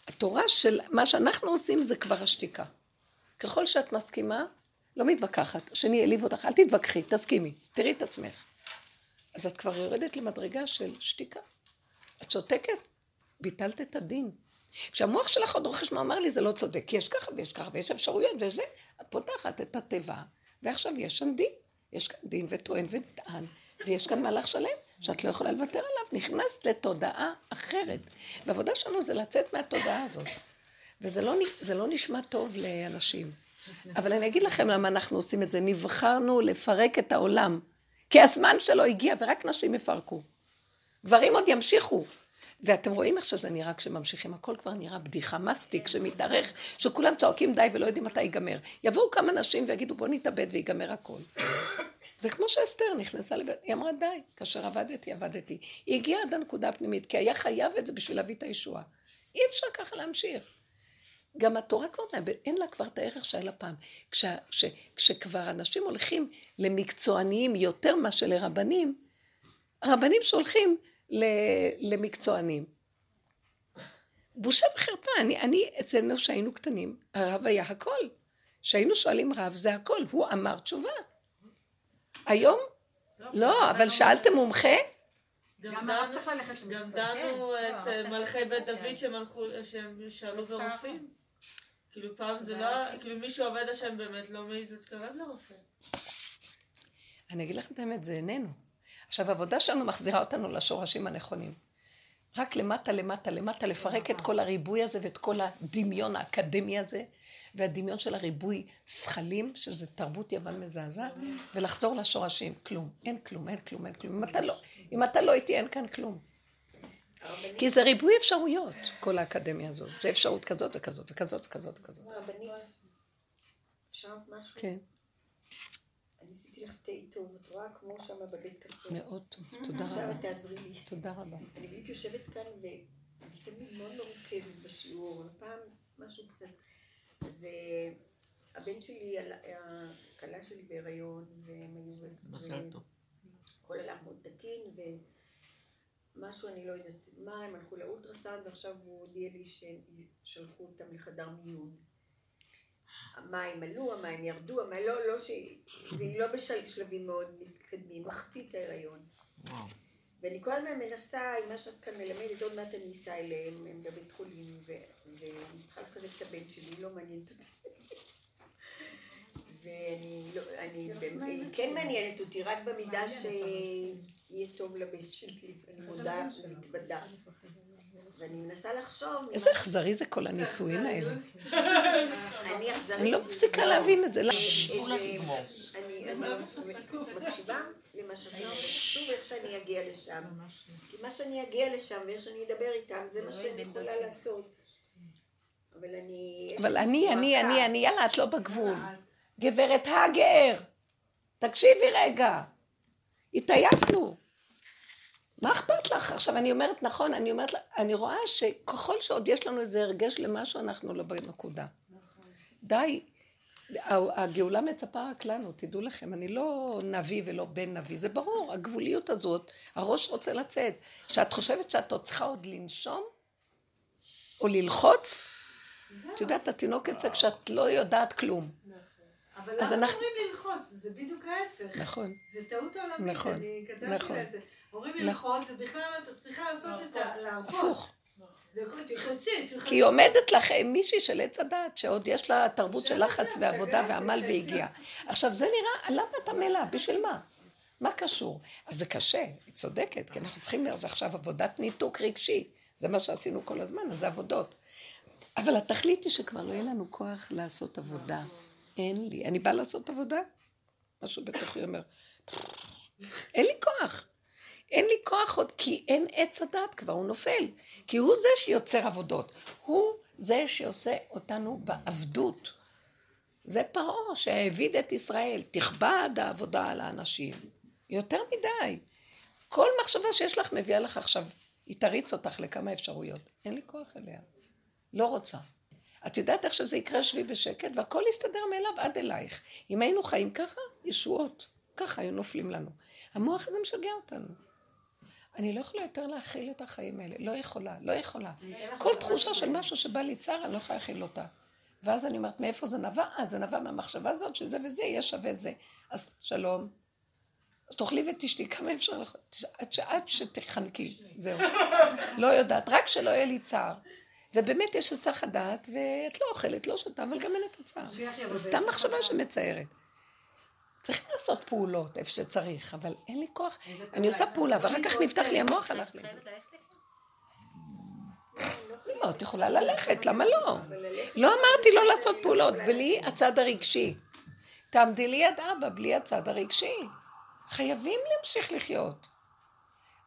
התורה של מה שאנחנו עושים זה כבר השתיקה. ככל שאת מסכימה, לא מתווכחת, השני העליב אותך, אל תתווכחי, תסכימי, תראי את עצמך. אז את כבר יורדת למדרגה של שתיקה. את שותקת, ביטלת את הדין. כשהמוח שלך עוד רוכש מה אמר לי, זה לא צודק, כי יש ככה ויש ככה ויש אפשרויות ויש זה, את פותחת את הטבע, ועכשיו יש שם דין. יש כאן דין וטוען ונטען, ויש כאן מהלך שלם שאת לא יכולה לוותר עליו, נכנסת לתודעה אחרת. והעבודה שלנו זה לצאת מהתודעה הזאת. וזה לא, לא נשמע טוב לאנשים. אבל אני אגיד לכם למה אנחנו עושים את זה. נבחרנו לפרק את העולם, כי הזמן שלו הגיע ורק נשים יפרקו. גברים עוד ימשיכו. ואתם רואים איך שזה נראה כשממשיכים, הכל כבר נראה בדיחה, מסטיק שמתארך, שכולם צועקים די ולא יודעים מתי ייגמר. יבואו כמה נשים ויגידו בוא נתאבד ויגמר הכל. זה כמו שאסתר נכנסה לבית, היא אמרה די, כאשר עבדתי, עבדתי. היא הגיעה עד הנקודה הפנימית, כי היה חייב את זה בשביל להביא את הישועה. אי אפשר ככה להמשיך. גם התורה כבר אין לה כבר את הערך שהיה לה פעם. כש, ש, כשכבר אנשים הולכים למקצועניים יותר מאשר לרבנים, רבנים שהולכים ל, למקצוענים. בושה וחרפה, אני, אני אצלנו שהיינו קטנים, הרב היה הכל. כשהיינו שואלים רב זה הכל, הוא אמר תשובה. היום? לא, אבל שאלתם מומחה?
גם דנו- גם דנו את אה, מלכי בית דוד שהם שהם שאלו ברופאים. כאילו פעם זה לא, כאילו מי שעובד השם באמת לא מעז להתקרב לרופא.
אני אגיד לכם את האמת, זה איננו. עכשיו, העבודה שלנו מחזירה אותנו לשורשים הנכונים. רק למטה, למטה, למטה, לפרק את כל הריבוי הזה ואת כל הדמיון האקדמי הזה, והדמיון של הריבוי זכלים, שזה תרבות יוון מזעזעת, ולחזור לשורשים. כלום. אין כלום, אין כלום, אין כלום. אם אתה לא, אם אתה לא איתי, אין כאן כלום. כי זה ריבוי אפשרויות, כל האקדמיה הזאת. זה אפשרות כזאת וכזאת וכזאת וכזאת וכזאת.
אפשר משהו?
כן,
אני עשיתי לך תה טוב, את רואה כמו שם בבית קפה.
מאוד טוב. תודה
עכשיו
רבה.
את תעזרי לי.
תודה רבה.
אני בדיוק יושבת כאן ואני תמיד מאוד מרוכזת בשיעור, הפעם משהו קצת. אז אה, הבן שלי, הכלה שלי בהיריון, והם היו...
מזל טוב.
הכל הלך מאוד תקין, ו... משהו, אני לא יודעת מה, הם הלכו לאולטרסאונד ועכשיו הוא הודיע לי ששלחו אותם לחדר מיון. המים עלו, המים ירדו, המים לא, לא ש... והיא לא בשלבים מאוד מתקדמים, מחצית ההיריון. ואני כל הזמן מנסה, עם מה שאת כאן מלמדת, עוד מעט אני אסע אליהם, הם בבית חולים, ו- ואני צריכה לחזק את הבן שלי, לא מעניינת אותי. ואני לא, אני, היא כן מעניינת אותי, רק במידה שיהיה טוב לבן שלי, אני מודה ומתוודה. ואני מנסה לחשוב...
איזה אכזרי זה כל הנישואים האלה.
אני אכזרית.
אני לא מפסיקה להבין את זה. לא.
אני אני מקשיבה למה שאת אומרת, חשוב איך שאני אגיע לשם. כי מה שאני אגיע לשם ואיך שאני אדבר איתם, זה מה שאני יכולה לעשות. אבל אני...
אבל אני, אני. אני, אני, יאללה, את לא בגבול. גברת הגר, תקשיבי רגע. התעייפנו. מה אכפת לך? עכשיו, אני אומרת, נכון, אני אומרת, אני רואה שככל שעוד יש לנו איזה הרגש למשהו, אנחנו לא בנקודה. די. ה- הגאולה מצפה רק לנו, תדעו לכם, אני לא נביא ולא בן נביא, זה ברור, הגבוליות הזאת, הראש רוצה לצאת. שאת חושבת שאת עוד צריכה עוד לנשום, או ללחוץ, את יודעת, התינוק יוצא כשאת לא יודעת כלום.
אבל
אז
למה
אנחנו-
אומרים ללחוץ? זה בדיוק ההפך.
נכון.
זה טעות עולמית,
נכון,
אני כתבתי
נכון.
לה את זה. אומרים
נכון.
ללחוץ, זה בכלל את צריכה לעשות את ה... להרפות.
הפוך. כי היא עומדת לך עם מישהי של עץ הדת, שעוד יש לה תרבות של לחץ ועבודה ועמל. והגיעה. עכשיו זה נראה, למה אתה מלאה? בשביל מה? מה קשור? אז זה קשה, היא צודקת, כי אנחנו צריכים, זה עכשיו עבודת ניתוק רגשי. זה מה שעשינו כל הזמן, אז זה עבודות. אבל התכלית היא שכבר לא יהיה לנו כוח לעשות עבודה. אין לי. אני באה לעשות עבודה? משהו בתוכי אומר, אין לי כוח. אין לי כוח עוד, כי אין עץ הדת כבר, הוא נופל. כי הוא זה שיוצר עבודות. הוא זה שעושה אותנו בעבדות. זה פרעה שהעביד את ישראל, תכבד העבודה על האנשים. יותר מדי. כל מחשבה שיש לך מביאה לך עכשיו, היא תריץ אותך לכמה אפשרויות. אין לי כוח אליה. לא רוצה. את יודעת איך שזה יקרה שבי בשקט, והכל יסתדר מאליו עד אלייך. אם היינו חיים ככה, ישועות. ככה היו נופלים לנו. המוח הזה משגע אותנו. אני לא יכולה יותר להכיל את החיים האלה. לא יכולה, לא יכולה. כל תחושה של משהו שבא לי צער, אני לא יכולה להכיל אותה. ואז אני אומרת, מאיפה זה נבע? אה, זה נבע מהמחשבה הזאת, שזה וזה יהיה שווה זה. אז שלום. אז תאכלי ותשתי, כמה אפשר לך? עד, שתחנקי, זהו. לא יודעת, רק שלא יהיה לי צער. ובאמת יש היסח הדעת, ואת לא אוכלת, לא שותה, אבל גם אין את הצער. זה סתם מחשבה שמצערת. צריכים לעשות פעולות איפה שצריך, אבל אין לי כוח. אני עושה פעולה, ואחר כך נפתח לי המוח, הלך לי. לא, את יכולה ללכת, למה לא? לא אמרתי לא לעשות פעולות, בלי הצד הרגשי. תעמדי ליד אבא, בלי הצד הרגשי. חייבים להמשיך לחיות.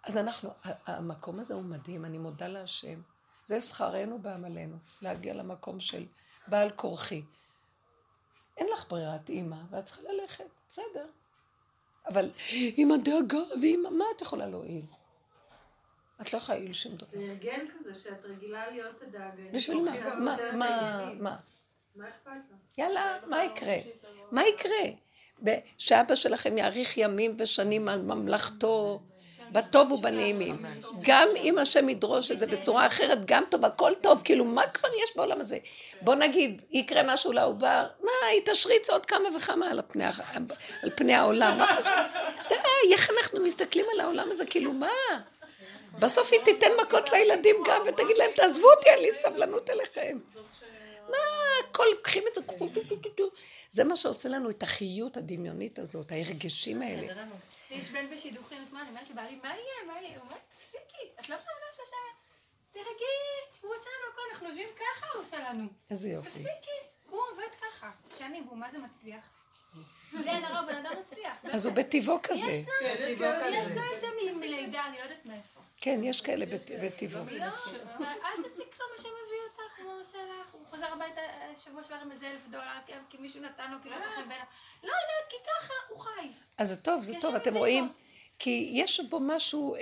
אז אנחנו, המקום הזה הוא מדהים, אני מודה להשם. זה שכרנו בעמלנו, להגיע למקום של בעל כורחי. אין לך ברירת אימא, ואת צריכה ללכת, בסדר. אבל עם הדאגה ועם... מה את יכולה להועיל? את לא יכולה להועיל שום דבר.
זה הרגל כזה שאת רגילה להיות הדאגה.
בשביל מה? מה, מה. מה?
מה אכפת לך?
יאללה, מה יקרה? מה יקרה? שאבא שלכם יאריך ימים ושנים על ממלכתו, בטוב ובנעימים. גם אם השם ידרוש את זה בצורה אחרת, גם טוב, הכל טוב, כאילו, מה כבר יש בעולם הזה? בוא נגיד, יקרה משהו לעובר, מה, היא תשריץ עוד כמה וכמה על פני, על פני העולם, מה חשוב? די, איך אנחנו מסתכלים על העולם הזה, כאילו, מה? בסוף היא תיתן מכות לילדים גם, ותגיד להם, תעזבו אותי, אין לי סבלנות אליכם. מה, הכל, קחים את זה, זה מה שעושה לנו את החיות הדמיונית הזאת, ההרגשים האלה.
יש בן בשידוכים אתמול, אני אומרת לבעלי, מה יהיה, מה יהיה? הוא אומר, תפסיקי, את לא מאמינה שעכשיו... תרגי, הוא עושה לנו הכל, אנחנו יושבים ככה, הוא עושה לנו.
איזה יופי.
תפסיקי, הוא עובד ככה. שנים, והוא מה זה מצליח? בלי עין הרע, בן אדם מצליח.
אז הוא בטבעו כזה.
יש לו,
כן,
את זה מלידה, אני לא יודעת מאיפה.
כן, יש כאלה בט- בטבעו.
לא, אל תעשי כלום, השם מביא אותך, הוא עושה לך, הוא חוזר הביתה אה, שבוע שעבר עם איזה אלף דולר, כן, כי מישהו נתן לו, כי לא מצא חן בעיניו. לא יודעת, כי ככה הוא חי.
אז זה טוב, זה טוב, אתם. רואים? כי יש בו משהו אה,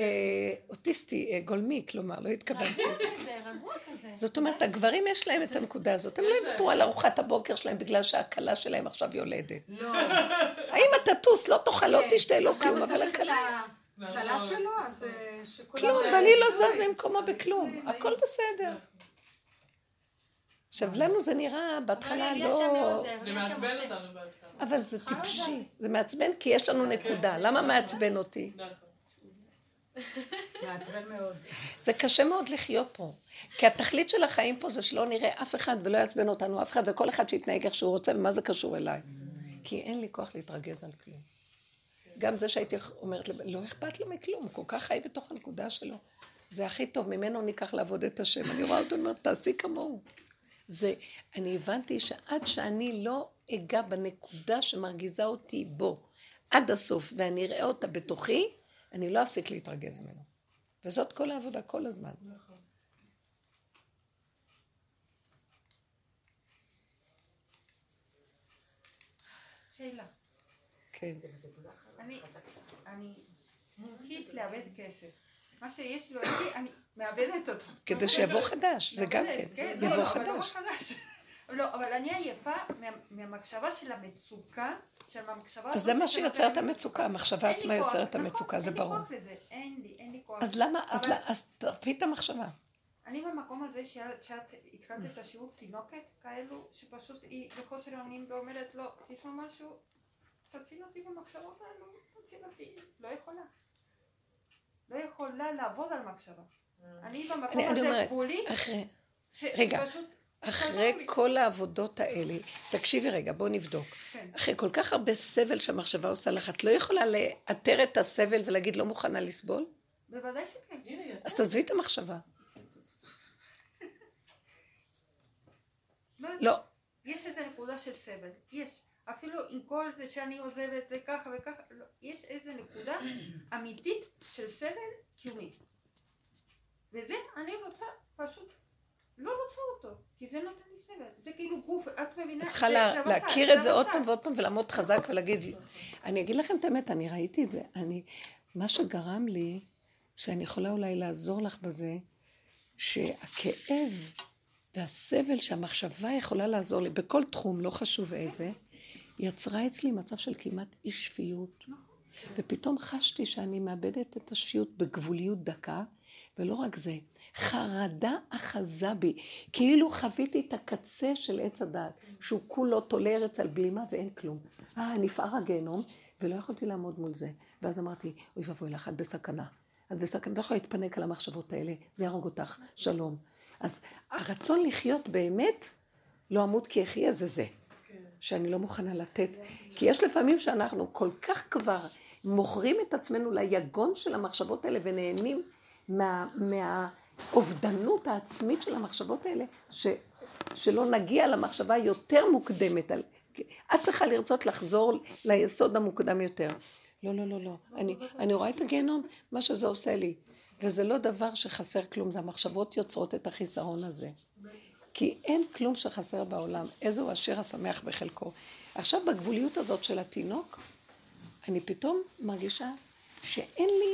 אוטיסטי, אה, גולמי, כלומר, לא התכוונתי. [LAUGHS] זאת אומרת, הגברים יש להם את הנקודה הזאת, הם לא יוותרו על ארוחת הבוקר שלהם בגלל שהכלה שלהם עכשיו יולדת.
לא.
האם אתה טוס, לא תאכל, לא תשתה, לא כלום, אבל הכלה...
הצל"ש שלו, אז... אה, שכולם...
כלום, בעלי לא זז ממקומו בכלום, הכל בסדר. עכשיו, לנו זה נראה בהתחלה
שם
לא...
עוזר,
זה מעצבן. אותנו בהתחלה.
אבל זה טיפשי. זה מעצבן כי יש לנו נקודה. למה מעצבן אותי?
נכון.
מעצבן מאוד.
זה קשה מאוד לחיות פה. כי התכלית של החיים פה זה שלא נראה אף אחד ולא יעצבן אותנו אף אחד, וכל אחד שיתנהג איך שהוא רוצה, ומה זה קשור אליי? כי אין לי כוח להתרגז על כלום. גם זה שהייתי אומרת, לא אכפת לו מכלום, הוא כל כך חי בתוך הנקודה שלו. זה הכי טוב, ממנו ניקח לעבוד את השם. אני רואה אותו, אני אומרת, תעשי כמוהו. זה, אני הבנתי שעד שאני לא אגע בנקודה שמרגיזה אותי בו עד הסוף, ואני אראה אותה בתוכי, אני לא אפסיק להתרגז ממנו. וזאת כל העבודה כל הזמן.
שאלה.
כן.
אני, אני מומחית לאבד כסף. מה שיש לו אני מאבדת אותו.
כדי שיבוא חדש, זה גם כן.
כן,
יבוא
לא, לא
חדש. [LAUGHS]
לא, אבל אני עייפה מה- מהמחשבה של המצוקה, של המחשבה...
אז זה מה שיוצר את. המצוקה, המחשבה עצמה יוצרת את
נכון,
המצוקה, זה ברור.
אין לי אין לי, כוח.
אז למה, אז לא- תרפי את המחשבה.
אני במקום הזה שאת שאת התחלת את השיעור תינוקת כאלו, שפשוט היא בחוסר אונים ואומרת לו, תשמע משהו, תציל אותי במחשבות האלו, תציל אותי, לא יכולה. לא יכולה לעבוד על מחשבה. אני במקום
אני אני
הזה גבולי,
אחרי,
ש-
רגע,
שפשוט
אחרי כל העבודות האלה, תקשיבי רגע, בוא נבדוק.
כן.
אחרי כל כך הרבה סבל שהמחשבה עושה לך, את לא יכולה לאתר את הסבל ולהגיד לא מוכנה לסבול?
בוודאי שכן.
אז תעזבי את המחשבה. לא.
יש איזו נקודה של סבל, יש. אפילו עם כל זה שאני עוזבת וככה וככה, לא, יש איזו נקודה [COUGHS] אמיתית של סבל קיומי. וזה אני רוצה פשוט לא רוצה אותו, כי זה נותן לי סבל. זה כאילו גוף, את מבינה?
את צריכה לה- להכיר את זה עוד. פעם ועוד פעם ולעמוד חזק ולהגיד, אני אגיד לכם את האמת, אני ראיתי את זה, אני, מה שגרם לי, שאני יכולה אולי לעזור לך בזה, שהכאב והסבל שהמחשבה יכולה לעזור לי, בכל תחום, לא חשוב איזה, יצרה אצלי מצב של כמעט אי שפיות. ופתאום חשתי שאני מאבדת את השפיות בגבוליות דקה, ולא רק זה, חרדה אחזה בי, כאילו חוויתי את הקצה של עץ הדעת, שהוא כולו תולה ארץ על בלימה ואין כלום. אה, נפער הגיהנום, ולא יכולתי לעמוד מול זה. ואז אמרתי, אוי ואבוי לך, את בסכנה. את בסכנה, את לא יכולה להתפנק על המחשבות האלה, זה יהרוג אותך, שלום. אז הרצון לחיות באמת, לא אמות כי אחיה זה זה. שאני לא מוכנה לתת. כי יש לפעמים שאנחנו כל כך כבר מוכרים את עצמנו ליגון של המחשבות האלה ונהנים מה, מהאובדנות העצמית של המחשבות האלה, ש, שלא נגיע למחשבה יותר מוקדמת. על, את צריכה לרצות לחזור ליסוד המוקדם יותר. לא, לא, לא, לא. אני, אני רואה את הגיהנום, מה שזה עושה לי. וזה לא דבר שחסר כלום, זה המחשבות יוצרות את החיסרון הזה. כי אין כלום שחסר בעולם. איזהו אשר השמח בחלקו. עכשיו בגבוליות הזאת של התינוק, אני פתאום מרגישה שאין לי,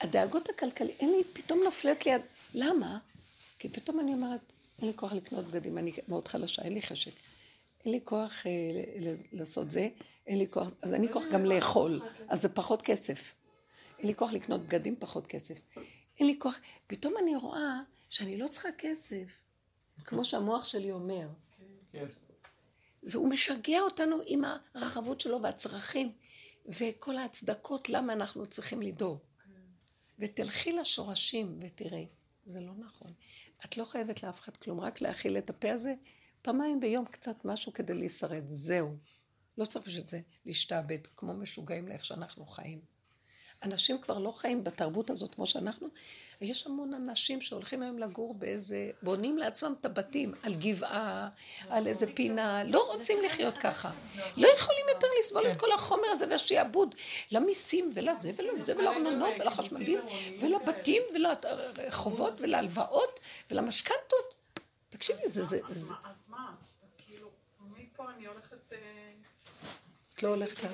הדאגות הכלכליות, אין לי, פתאום נופלות לי, למה? כי פתאום אני אומרת, אין לי כוח לקנות בגדים, אני מאוד חלשה, אין לי חשק. אין לי כוח אה, לעשות זה, אין לי כוח, אז אין לי כוח גם לאכול, אז זה פחות כסף. אין לי כוח לקנות בגדים, פחות כסף. אין לי כוח, פתאום אני רואה שאני לא צריכה כסף, כמו שהמוח שלי אומר.
כן.
זה, הוא משגע אותנו עם הרחבות שלו והצרכים וכל ההצדקות למה אנחנו צריכים לדאוג. ותלכי לשורשים ותראי, זה לא נכון. את לא חייבת לאף אחד כלום, רק להאכיל את הפה הזה פעמיים ביום קצת משהו כדי להישרד, זהו. לא צריך בשביל זה להשתעבד כמו משוגעים לאיך שאנחנו חיים. אנשים כבר לא חיים בתרבות הזאת כמו שאנחנו. יש המון אנשים שהולכים היום לגור באיזה, בונים לעצמם את הבתים על גבעה, על איזה פינה, לא רוצים לחיות ככה. לא יכולים יותר לסבול את כל החומר הזה והשעבוד. למיסים ולזה ולזה ולארנונות ולחשמלים ולבתים ולחובות ולהלוואות ולמשכנתות. תקשיבי, זה, זה, זה,
אז מה? כאילו, מפה אני הולכת... אה,
את לא הולכת...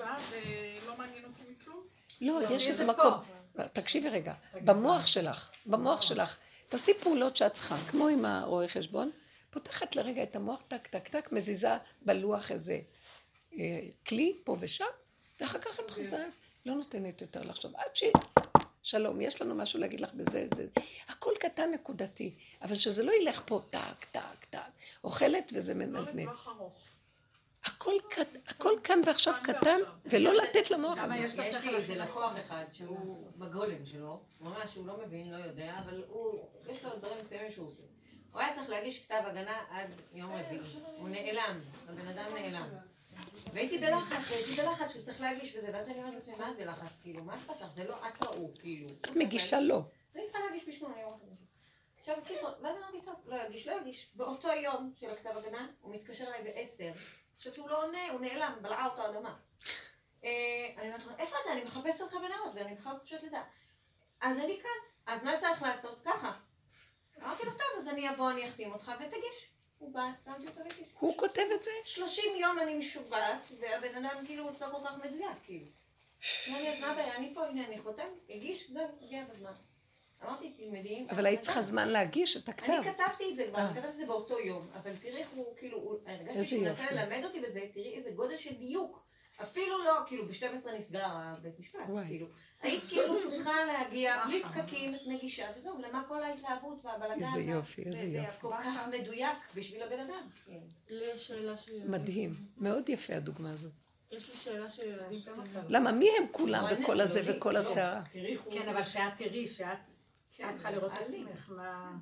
ולא מעניין?
לא, יש
זה
איזה. מקום. תקשיבי רגע, במוח שלך, במוח שלך, תעשי פעולות שאת צריכה, כמו עם הרואה חשבון, פותחת לרגע את המוח, טק, טק, טק, מזיזה בלוח איזה אה, כלי, פה ושם, ואחר כך את חוזרת, לא נותנת יותר לחשוב, עד שלום, יש לנו משהו להגיד לך בזה, זה, הכל קטן נקודתי, אבל שזה לא ילך פה טק, טק, טק, אוכלת וזה
לא
מנדנד.
לטווח ארוך.
הכל, קט- הכל כאן ועכשיו קטן, ולא לתת למוח הזה.
יש לי איזה לקוח אחד שהוא בגולם שלו, ממש הוא לא מבין, לא יודע, אבל הוא, יש לו דברים מסוימים שהוא עושה. הוא היה צריך להגיש כתב הגנה עד יום רביעי. הוא נעלם, הבן אדם נעלם. והייתי בלחץ, והייתי בלחץ שהוא צריך להגיש וזה, ואז אני אומרת לעצמי, מה את בלחץ? כאילו, מה אכפת לך? זה לא את לא הוא, כאילו.
את מגישה לו.
אני צריכה להגיש בשמו, אני אומרת לו. עכשיו, בקיצור, ואז אמרתי, טוב, לא יגיש, לא יגיש. באותו יום של הכתב הגנה, הוא מתקשר אליי בעשר. עכשיו שהוא לא עונה, הוא נעלם, בלעה אותו אדמה. אה, אני אומרת לו, איפה זה? אני מחפשת אותך בנאות, ואני בכלל פשוט לדעת. אז אני כאן, אז מה צריך לעשות? ככה. אמרתי לו, טוב, אז אני אבוא, אני אחתים אותך ותגיש. הוא בא, שמתי אותו והגיש.
הוא כותב את זה?
30 יום אני משובעת, והבן אדם כאילו הוא לא כל כך מדויק, כאילו. אמר לי, אז מה הבעיה? אני פה, הנה, אני חותם, הגיש, זהו, הגיע בזמן. אמרתי, תלמדי.
אבל היית צריכה זמן להגיש את הכתב.
אני כתבתי את זה כבר,
אה.
כתבתי את זה באותו יום, אבל תראי איך הוא, כאילו, הרגשתי שהוא מנסה
יופי.
ללמד אותי בזה, תראי איזה גודל של דיוק. אפילו לא, כאילו, ב-12 נסגר הבית משפט. כאילו. היית כאילו צריכה להגיע, בלי פקקים, נגישה, וזהו, למה כל ההתלהבות והבלגן?
איזה יופי, איזה
זה- זה
יופי.
כל כך מדויק בשביל הבן אדם. כן.
לי יש שאלה של ילדים.
מדהים. מאוד יפה הדוגמה הזאת.
יש לי שאלה של ילדים.
למה? מי הם כולם וכל הזה וכל
לא.
הסערה?
כן, אבל שאת תראי, שאת את צריכה לראות את. עצמך, מה...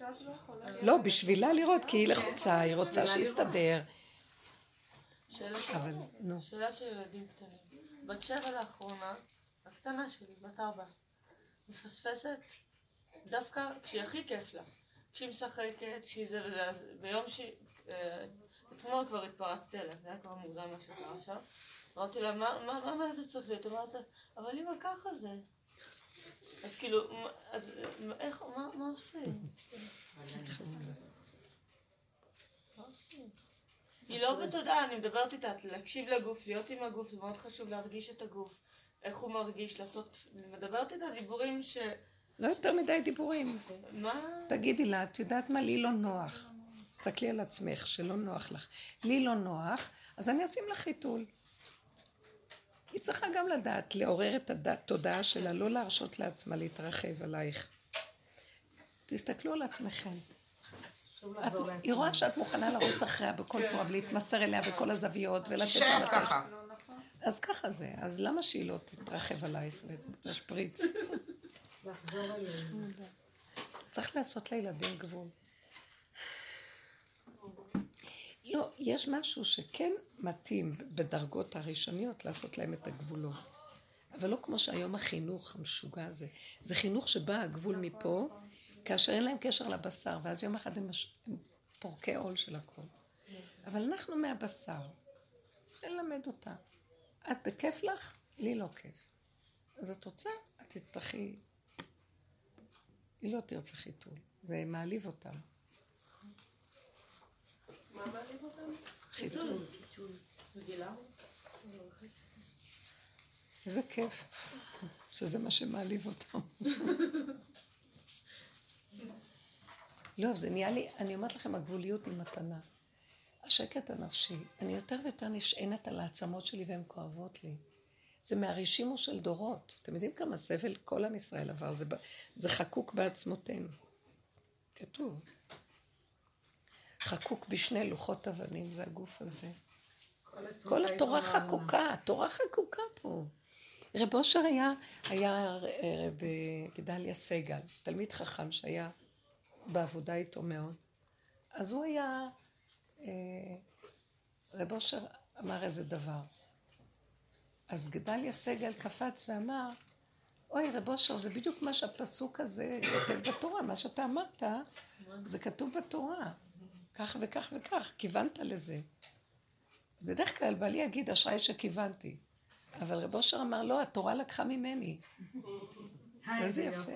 לא.
לא, בשבילה לראות, כי היא לחוצה, היא רוצה שיסתדר.
שאלה של-
אבל, נו.
שאלה של ילדים קטנים. בת שבע לאחרונה, הקטנה שלי, בת ארבע, מפספסת דווקא כשהיא הכי כיף לה. כשהיא משחקת, כשהיא זה וזה, אז ביום ש... אה, אתמול כבר התפרצתי עליה, זה היה כבר מוגזם מה שקרה שם. אמרתי לה, מה, מה, מה, מה זה צריך להיות? אמרת, אבל אמא ככה זה. אז כאילו, אז איך, מה, מה עושים? מה עושים? היא לא בתודעה, אני מדברת איתה, להקשיב לגוף, להיות עם הגוף, זה מאוד חשוב להרגיש את הגוף, איך הוא מרגיש, לעשות, אני מדברת איתה דיבורים ש...
לא יותר מדי דיבורים.
מה?
תגידי לה, את יודעת מה? לי לא נוח. תסתכלי על עצמך, שלא נוח לך. לי לא נוח, אז אני אשים לך חיתול. היא צריכה גם לדעת, לעורר את התודעה שלה, לא להרשות לעצמה להתרחב עלייך. תסתכלו על עצמכם. את, היא רואה שאת מוכנה לרוץ אחריה בכל צורה ולהתמסר אליה בכל הזוויות ולתת לה לתת.
ככה.
אז ככה זה. אז למה שהיא לא תתרחב עלייך ותשפריץ? [LAUGHS] צריך לעשות לילדים גבול. לא, יש משהו שכן מתאים בדרגות הראשוניות לעשות להם את הגבולות. אבל לא כמו שהיום החינוך המשוגע הזה. זה חינוך שבא הגבול מפה, כאשר אין להם קשר לבשר, ואז יום אחד הם, מש... הם פורקי עול של הכל. אבל אנחנו מהבשר. צריכים ללמד אותה. את בכיף לך? לי לא כיף. אז את רוצה? את תצטרכי... היא לא תרצה חיתול. זה מעליב אותם.
מה מעליב אותם?
חיתול.
מגילה?
איזה כיף. שזה מה שמעליב אותם. [LAUGHS] לא, זה נהיה לי, אני אומרת לכם, הגבוליות היא מתנה. השקט הנפשי, אני יותר ויותר נשענת על העצמות שלי והן כואבות לי. זה מהרשימו של דורות. אתם יודעים כמה סבל כל עם ישראל עבר? זה, זה חקוק בעצמותינו. כתוב. חקוק בשני לוחות אבנים, זה הגוף הזה. כל התורה חקוקה, התורה חקוקה פה. רב אושר היה, היה רב גדליה סגל, תלמיד חכם שהיה בעבודה איתו מאוד. אז הוא היה, אה, רב אושר אמר איזה דבר. אז גדליה סגל קפץ ואמר, אוי רב אושר, זה בדיוק מה שהפסוק הזה כותב בתורה, מה שאתה אמרת, זה כתוב בתורה. כך וכך וכך, כיוונת לזה. בדרך כלל בעלי יגיד, אשראי שכיוונתי. אבל רב אושר אמר, לא, התורה לקחה ממני. איזה יפה.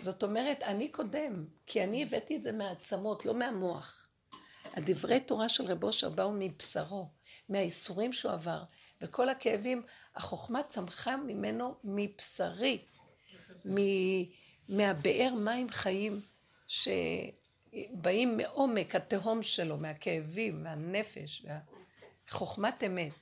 זאת אומרת, אני קודם, כי אני הבאתי את זה מהעצמות, לא מהמוח. הדברי תורה של רב אושר באו מבשרו, מהייסורים שהוא עבר, וכל הכאבים, החוכמה צמחה ממנו מבשרי, מ- מהבאר מים חיים שבאים מעומק התהום שלו, מהכאבים, מהנפש, חוכמת אמת.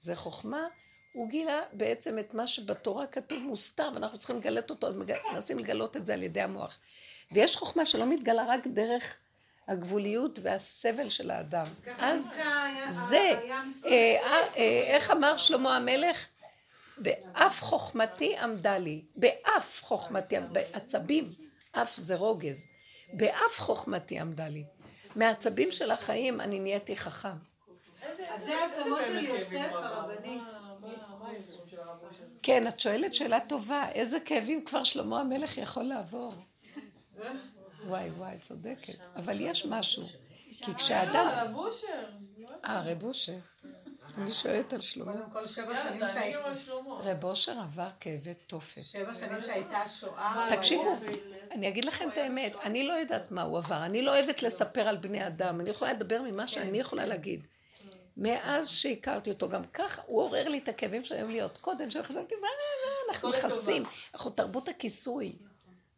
זה חוכמה, הוא גילה בעצם את מה שבתורה כתוב מוסתר, ואנחנו צריכים לגלות אותו, אז מנסים לגלות את זה על ידי המוח. ויש חוכמה שלא מתגלה רק דרך הגבוליות והסבל של האדם. אז זה, אה, אה, אה, איך אמר שלמה המלך? באף חוכמתי עמדה לי, באף חוכמתי, בעצבים, אף זה רוגז, באף חוכמתי עמדה לי. מעצבים של החיים אני נהייתי חכם.
אז זה העצמות של יוסף הרבנית.
כן, את שואלת שאלה טובה, איזה כאבים כבר שלמה המלך יכול לעבור? וואי וואי, צודקת. אבל יש משהו. כי כשאדם... אה, רב אושר. אני שואלת על שלמה.
קודם כל שבע שנים שהייתי...
רב אושר עבר כאבי תופת.
שבע שנים שהייתה שואה.
תקשיבו, אני אגיד לכם את האמת, אני לא יודעת מה הוא עבר, אני לא אוהבת לספר על בני אדם, אני יכולה לדבר ממה שאני יכולה להגיד. מאז שהכרתי אותו, גם כך הוא עורר לי את הכאבים שהיו לי עוד קודם, שחשבתי, מה, מה, אנחנו. מכסים, אנחנו תרבות הכיסוי,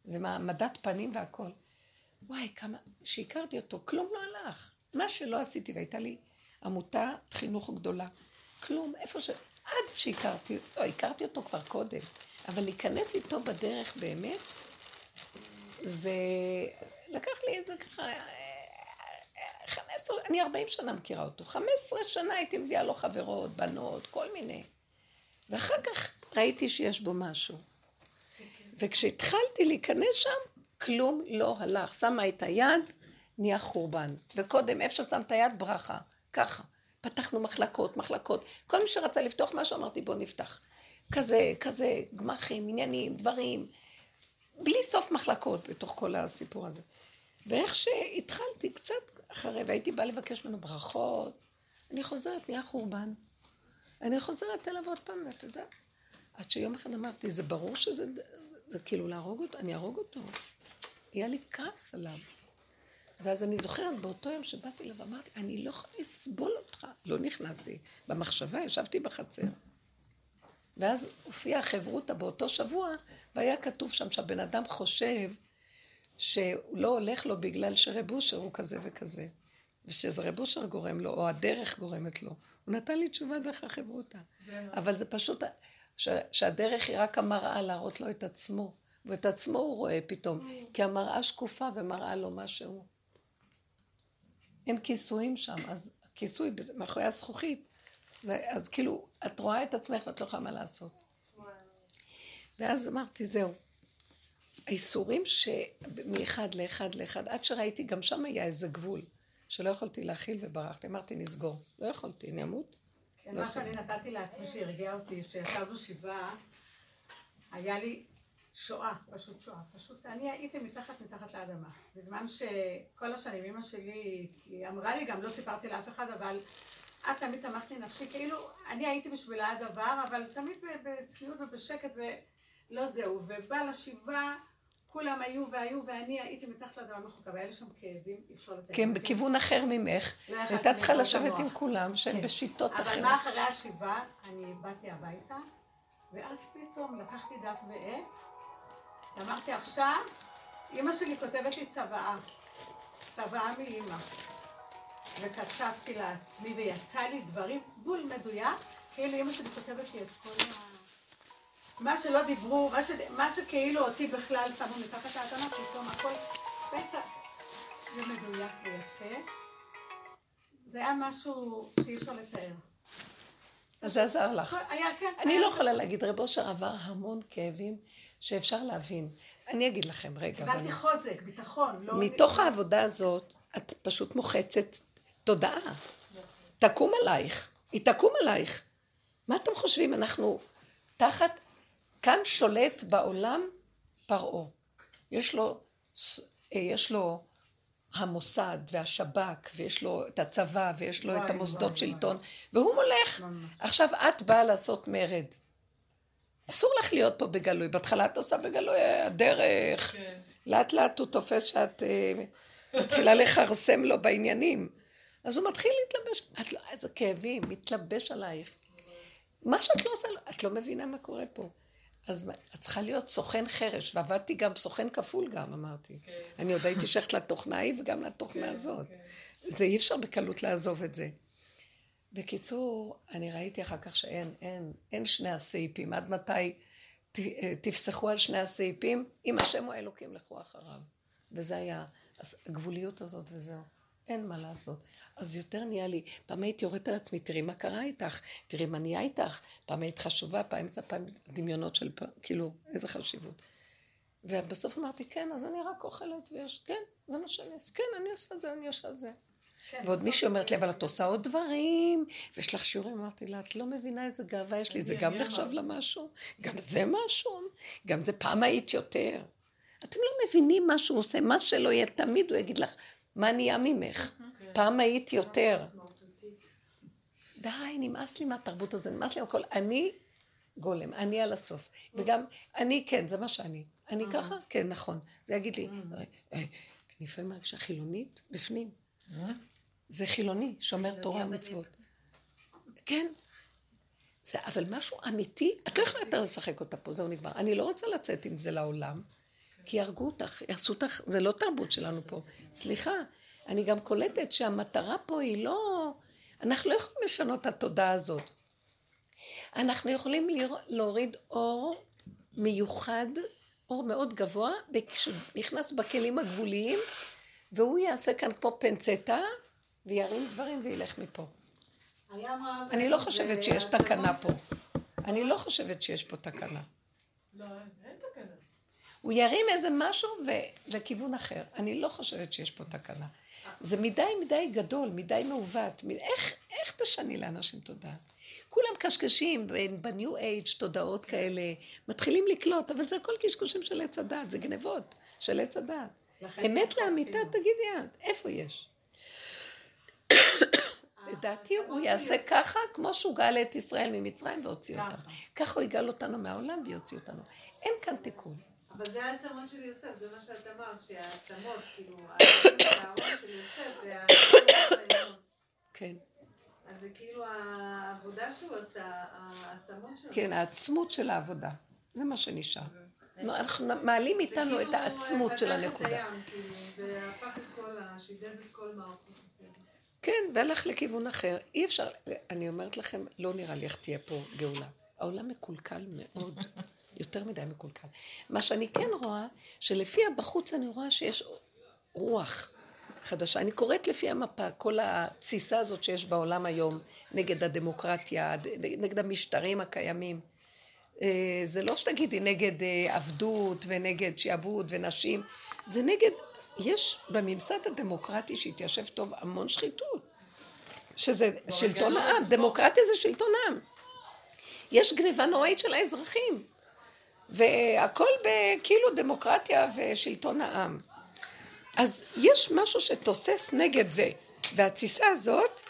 ומעמדת פנים והכל. וואי, כמה, שהכרתי אותו, כלום לא הלך. מה שלא עשיתי, והייתה לי עמותה חינוך גדולה. כלום, איפה ש... עד שהכרתי, לא, הכרתי אותו כבר קודם, אבל להיכנס איתו בדרך באמת, זה לקח לי איזה ככה, אה, חמש עשרה, אני ארבעים שנה מכירה אותו, חמש עשרה שנה הייתי מביאה לו חברות, בנות, כל מיני. ואחר כך ראיתי שיש בו משהו. וכשהתחלתי להיכנס שם, כלום לא הלך. שמה את היד, נהיה חורבן. וקודם, איפה ששם את היד, ברכה. ככה. פתחנו מחלקות, מחלקות. כל מי שרצה לפתוח משהו, אמרתי, בוא נפתח. כזה, כזה, גמחים, עניינים, דברים. בלי סוף מחלקות בתוך כל הסיפור הזה. ואיך שהתחלתי קצת אחרי, והייתי באה לבקש ממנו ברכות, אני חוזרת, נהיה חורבן. אני חוזרת אליו עוד פעם, ואתה יודע, עד שיום אחד אמרתי, זה ברור שזה זה, זה כאילו להרוג אותו, אני אהרוג אותו. היה לי כעס עליו. ואז אני זוכרת באותו יום שבאתי אליו, אמרתי, אני לא יכולה לסבול אותך. לא נכנסתי. במחשבה ישבתי בחצר. ואז הופיעה חברותא באותו שבוע, והיה כתוב שם שהבן אדם חושב שהוא לא הולך לו בגלל שרב אושר הוא כזה וכזה. ושזה רב אושר גורם לו, או הדרך גורמת לו. הוא נתן לי תשובה דרך החברותא. אבל זה פשוט, ש, שהדרך היא רק המראה להראות לו את עצמו. ואת עצמו הוא רואה פתאום, כי המראה שקופה ומראה לו מה שהוא. אין כיסויים שם, אז הכיסוי מאחורי הזכוכית, זה, אז כאילו, את רואה את עצמך ואת לא יכולה מה לעשות. ואז אמרתי, זהו. האיסורים שמאחד לאחד לאחד, עד שראיתי, גם שם היה איזה גבול, שלא יכולתי להכיל וברחתי. אמרתי, נסגור. לא יכולתי, אני אמות.
כן,
לא
מה. שאני נתתי לעצמי שהרגיע אותי, שישבנו שבעה, היה לי שואה, פשוט שואה. פשוט אני הייתי מתחת מתחת לאדמה. בזמן שכל השנים אמא שלי, היא אמרה לי גם, לא סיפרתי לאף אחד, אבל את תמיד תמכת לי נפשי, כאילו אני הייתי בשבילה הדבר, אבל תמיד בצניעות ובשקט ולא זהו. ובא לשבעה, כולם היו והיו, ואני הייתי מתחת לאדמה מחוקה, והיה לי שם כאבים, אי אפשר.
כי הם בכיוון אחר ממך,
לא
הייתה צריכה לשבת עם. כולם, שהם
כן.
בשיטות
אבל
אחרות.
מה אחרי השבעה? אני באתי הביתה, ואז פתאום לקחתי דף ועט, ואמרתי עכשיו, אימא שלי כותבת לי צוואה, צוואה מאימא. וכתבתי לעצמי, ויצא לי דברים בול מדויק, כאילו אימא שלי כותבת לי את כל ה... מה שלא דיברו, מה, ש... מה שכאילו אותי בכלל שמו מתחת האדמה, פתאום הכל פסח ומדויק ויפה. זה היה משהו שאי אפשר לתאר.
אז זה עזר לך.
היה, כן.
אני לא יכולה להגיד, רב אושר עבר המון כאבים שאפשר להבין. אני אגיד לכם, רגע,
קיבלתי
בנות.
חוזק, ביטחון. לא...
מתוך העבודה הזאת, את פשוט מוחצת תודעה. תקום עלייך, היא תקום עלייך. מה אתם חושבים? אנחנו תחת, כאן שולט בעולם פרעה. יש לו, אה, יש לו המוסד והשב"כ, ויש לו את הצבא, ויש לו את המוסדות שלטון, והוא מולך. עכשיו את באה לעשות מרד. אסור לך להיות פה בגלוי. בהתחלה את עושה בגלוי הדרך. לאט לאט הוא תופס שאת אה, מתחילה לכרסם לו בעניינים. אז הוא מתחיל להתלבש. את לא, איזה כאבים, מתלבש עלייך. מה שאת לא עושה, את לא מבינה מה קורה פה. אז את צריכה להיות סוכן חרש, ועבדתי גם סוכן כפול גם, אמרתי. אני עוד הייתי שייכת לתוכנה ההיא וגם לתוכנה הזאת. זה אי אפשר בקלות לעזוב את זה. בקיצור, אני ראיתי אחר כך שאין, אין, אין שני הסעיפים. עד מתי אה, תפסחו על שני הסעיפים? אם השם הוא האלוקים, לכו אחריו. וזה היה הגבוליות הזאת וזהו. אין מה לעשות. אז יותר נהיה לי, פעם הייתי יורדת על עצמי, תראי מה קרה איתך, תראי מה נהיה איתך, פעם היית חשובה, פעם אמצע, פעם דמיונות של, פעם, כאילו, איזה חשיבות. ובסוף אמרתי, כן, אז אני רק אוכלת ויש, כן, זה מה שאני עושה, כן, אני עושה זה, אני עושה זה. כן, ועוד מישהי אומרת לי, אבל את עושה עוד דברים, ויש לך שיעורים, אמרתי לה, את לא מבינה איזה גאווה יש לי, זה גם נחשב למשהו, גם זה משהו, גם זה פעם היית יותר. אתם לא מבינים מה שהוא עושה, מה שלא יהיה, תמיד הוא יגיד לך, מה נהיה ממך? פעם היית יותר. די, נמאס לי מהתרבות הזאת, נמאס לי מהכל. אני גולם, אני על הסוף. וגם, אני, כן, זה מה שאני. אני ככה? כן, נכון. זה יגיד לי, אה, אה, אני לפעמים מרגישה חילונית בפנים. זה חילוני, שומר תורה ומצוות. כן. זה, אבל משהו אמיתי, את לא יכולה יותר לשחק אותה פה, זהו נגמר. אני לא רוצה לצאת עם זה לעולם, כי יהרגו אותך, יעשו אותך, זה לא תרבות שלנו פה. סליחה, אני גם קולטת שהמטרה פה היא לא... אנחנו לא יכולים לשנות את התודעה הזאת. אנחנו יכולים להוריד אור מיוחד, אור מאוד גבוה, כשנכנס בכלים הגבוליים, והוא יעשה כאן כמו פנצטה, וירים דברים וילך מפה. אני לא חושבת שיש תקנה פה. אני לא חושבת שיש פה תקנה.
לא, אין תקנה.
הוא ירים איזה משהו לכיוון אחר. אני לא חושבת שיש פה תקנה. זה מדי מדי גדול, מדי מעוות. איך, איך תשני לאנשים תודעה? כולם קשקשים בניו אייג' תודעות כאלה, מתחילים לקלוט, אבל זה הכל קשקושים של עץ הדת, זה גנבות של עץ הדת. אמת לאמיתה, תגידי את, איפה יש? לדעתי [COUGHS] הוא יעשה ככה, כמו שהוא גאל את ישראל ממצרים והוציא אותם. ככה הוא יגאל אותנו מהעולם ויוציא אותנו. אין כאן תיקון.
אבל זה העצמות של יוסף, זה מה שאת אמרת, שהעצמות, כאילו, [COUGHS] העצמות של יוסף, זה העצמות
כן.
אז זה כאילו העבודה שהוא עשה, העצמות שלו.
כן, העצמות של העבודה. זה מה שנשאר. אנחנו מעלים איתנו את העצמות של הנקודה.
כאילו, זה הפך את כל, שידד את כל מערכות.
כן, והלך לכיוון אחר. אי אפשר, אני אומרת לכם, לא נראה לי איך תהיה פה גאולה. העולם מקולקל מאוד. [LAUGHS] יותר מדי מקולקל. מה שאני כן רואה, שלפי הבחוץ אני רואה שיש רוח חדשה. אני קוראת לפי המפה, כל התסיסה הזאת שיש בעולם היום, נגד הדמוקרטיה, נגד המשטרים הקיימים. אה, זה לא שתגידי נגד אה, עבדות ונגד שעבוד ונשים, זה נגד, יש בממסד הדמוקרטי שהתיישב טוב המון שחיתות, שזה שלטון העם, דמוקרטיה זה שלטון העם. יש גניבה נוראית של האזרחים. והכל בכאילו דמוקרטיה ושלטון העם. אז יש משהו שתוסס נגד זה, והתסיסה הזאת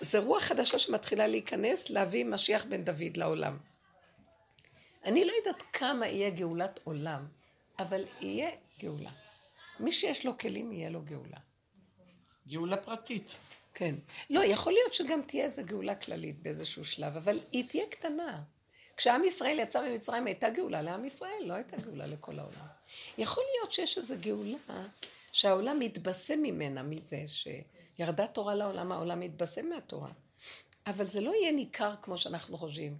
זה רוח חדשה שמתחילה להיכנס להביא משיח בן דוד לעולם. אני לא יודעת כמה יהיה גאולת עולם, אבל יהיה גאולה. מי שיש לו כלים יהיה לו גאולה.
גאולה פרטית.
כן. לא, יכול להיות שגם תהיה איזו גאולה כללית באיזשהו שלב, אבל היא תהיה קטנה. כשעם ישראל יצא ממצרים הייתה גאולה לעם ישראל, לא הייתה גאולה לכל העולם. יכול להיות שיש איזו גאולה שהעולם מתבשם ממנה, מזה שירדה תורה לעולם, העולם מתבשם מהתורה. אבל זה לא יהיה ניכר כמו שאנחנו חושבים.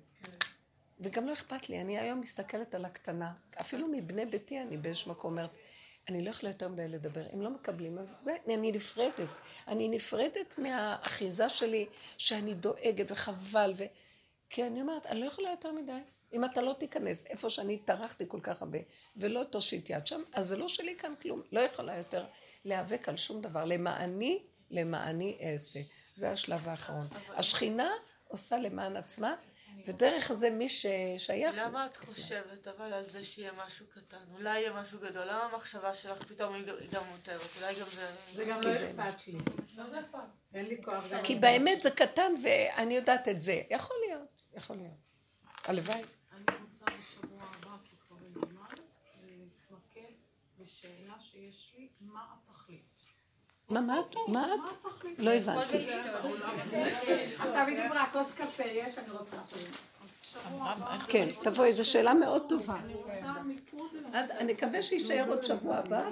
וגם לא אכפת לי, אני היום מסתכלת על הקטנה, אפילו מבני ביתי אני באיזשהו מקום אומרת, אני לא יכולה יותר מדי לדבר, אם לא מקבלים, אז זה, אני נפרדת. אני נפרדת מהאחיזה שלי, שאני דואגת וחבל, ו... כי אני אומרת, אני לא יכולה יותר מדי. אם אתה לא תיכנס איפה שאני טרחתי כל כך הרבה, ולא תושיט יד שם, אז זה לא שלי כאן כלום. לא יכולה יותר להיאבק על שום דבר. למעני, למעני אעשה. זה השלב האחרון. השכינה עושה למען עצמה, ודרך זה מי ששייך...
למה את חושבת אבל על זה שיהיה משהו קטן? אולי יהיה משהו גדול? למה המחשבה שלך פתאום היא גם מותרת? אולי גם זה...
זה גם לא אכפת לי. אין לי כוח.
כי באמת זה קטן ואני יודעת את זה. יכול להיות. יכול להיות. הלוואי.
אני רוצה בשבוע הבא, כי כבר אין זמן, להתמקד בשאלה שיש לי, מה?
מה, מה את? מה את? לא הבנתי.
עכשיו היא דיברה, כוס קפה יש, אני רוצה
כן, תבואי, זו שאלה מאוד טובה. אני מקווה שיישאר עוד שבוע הבא. [LAUGHS]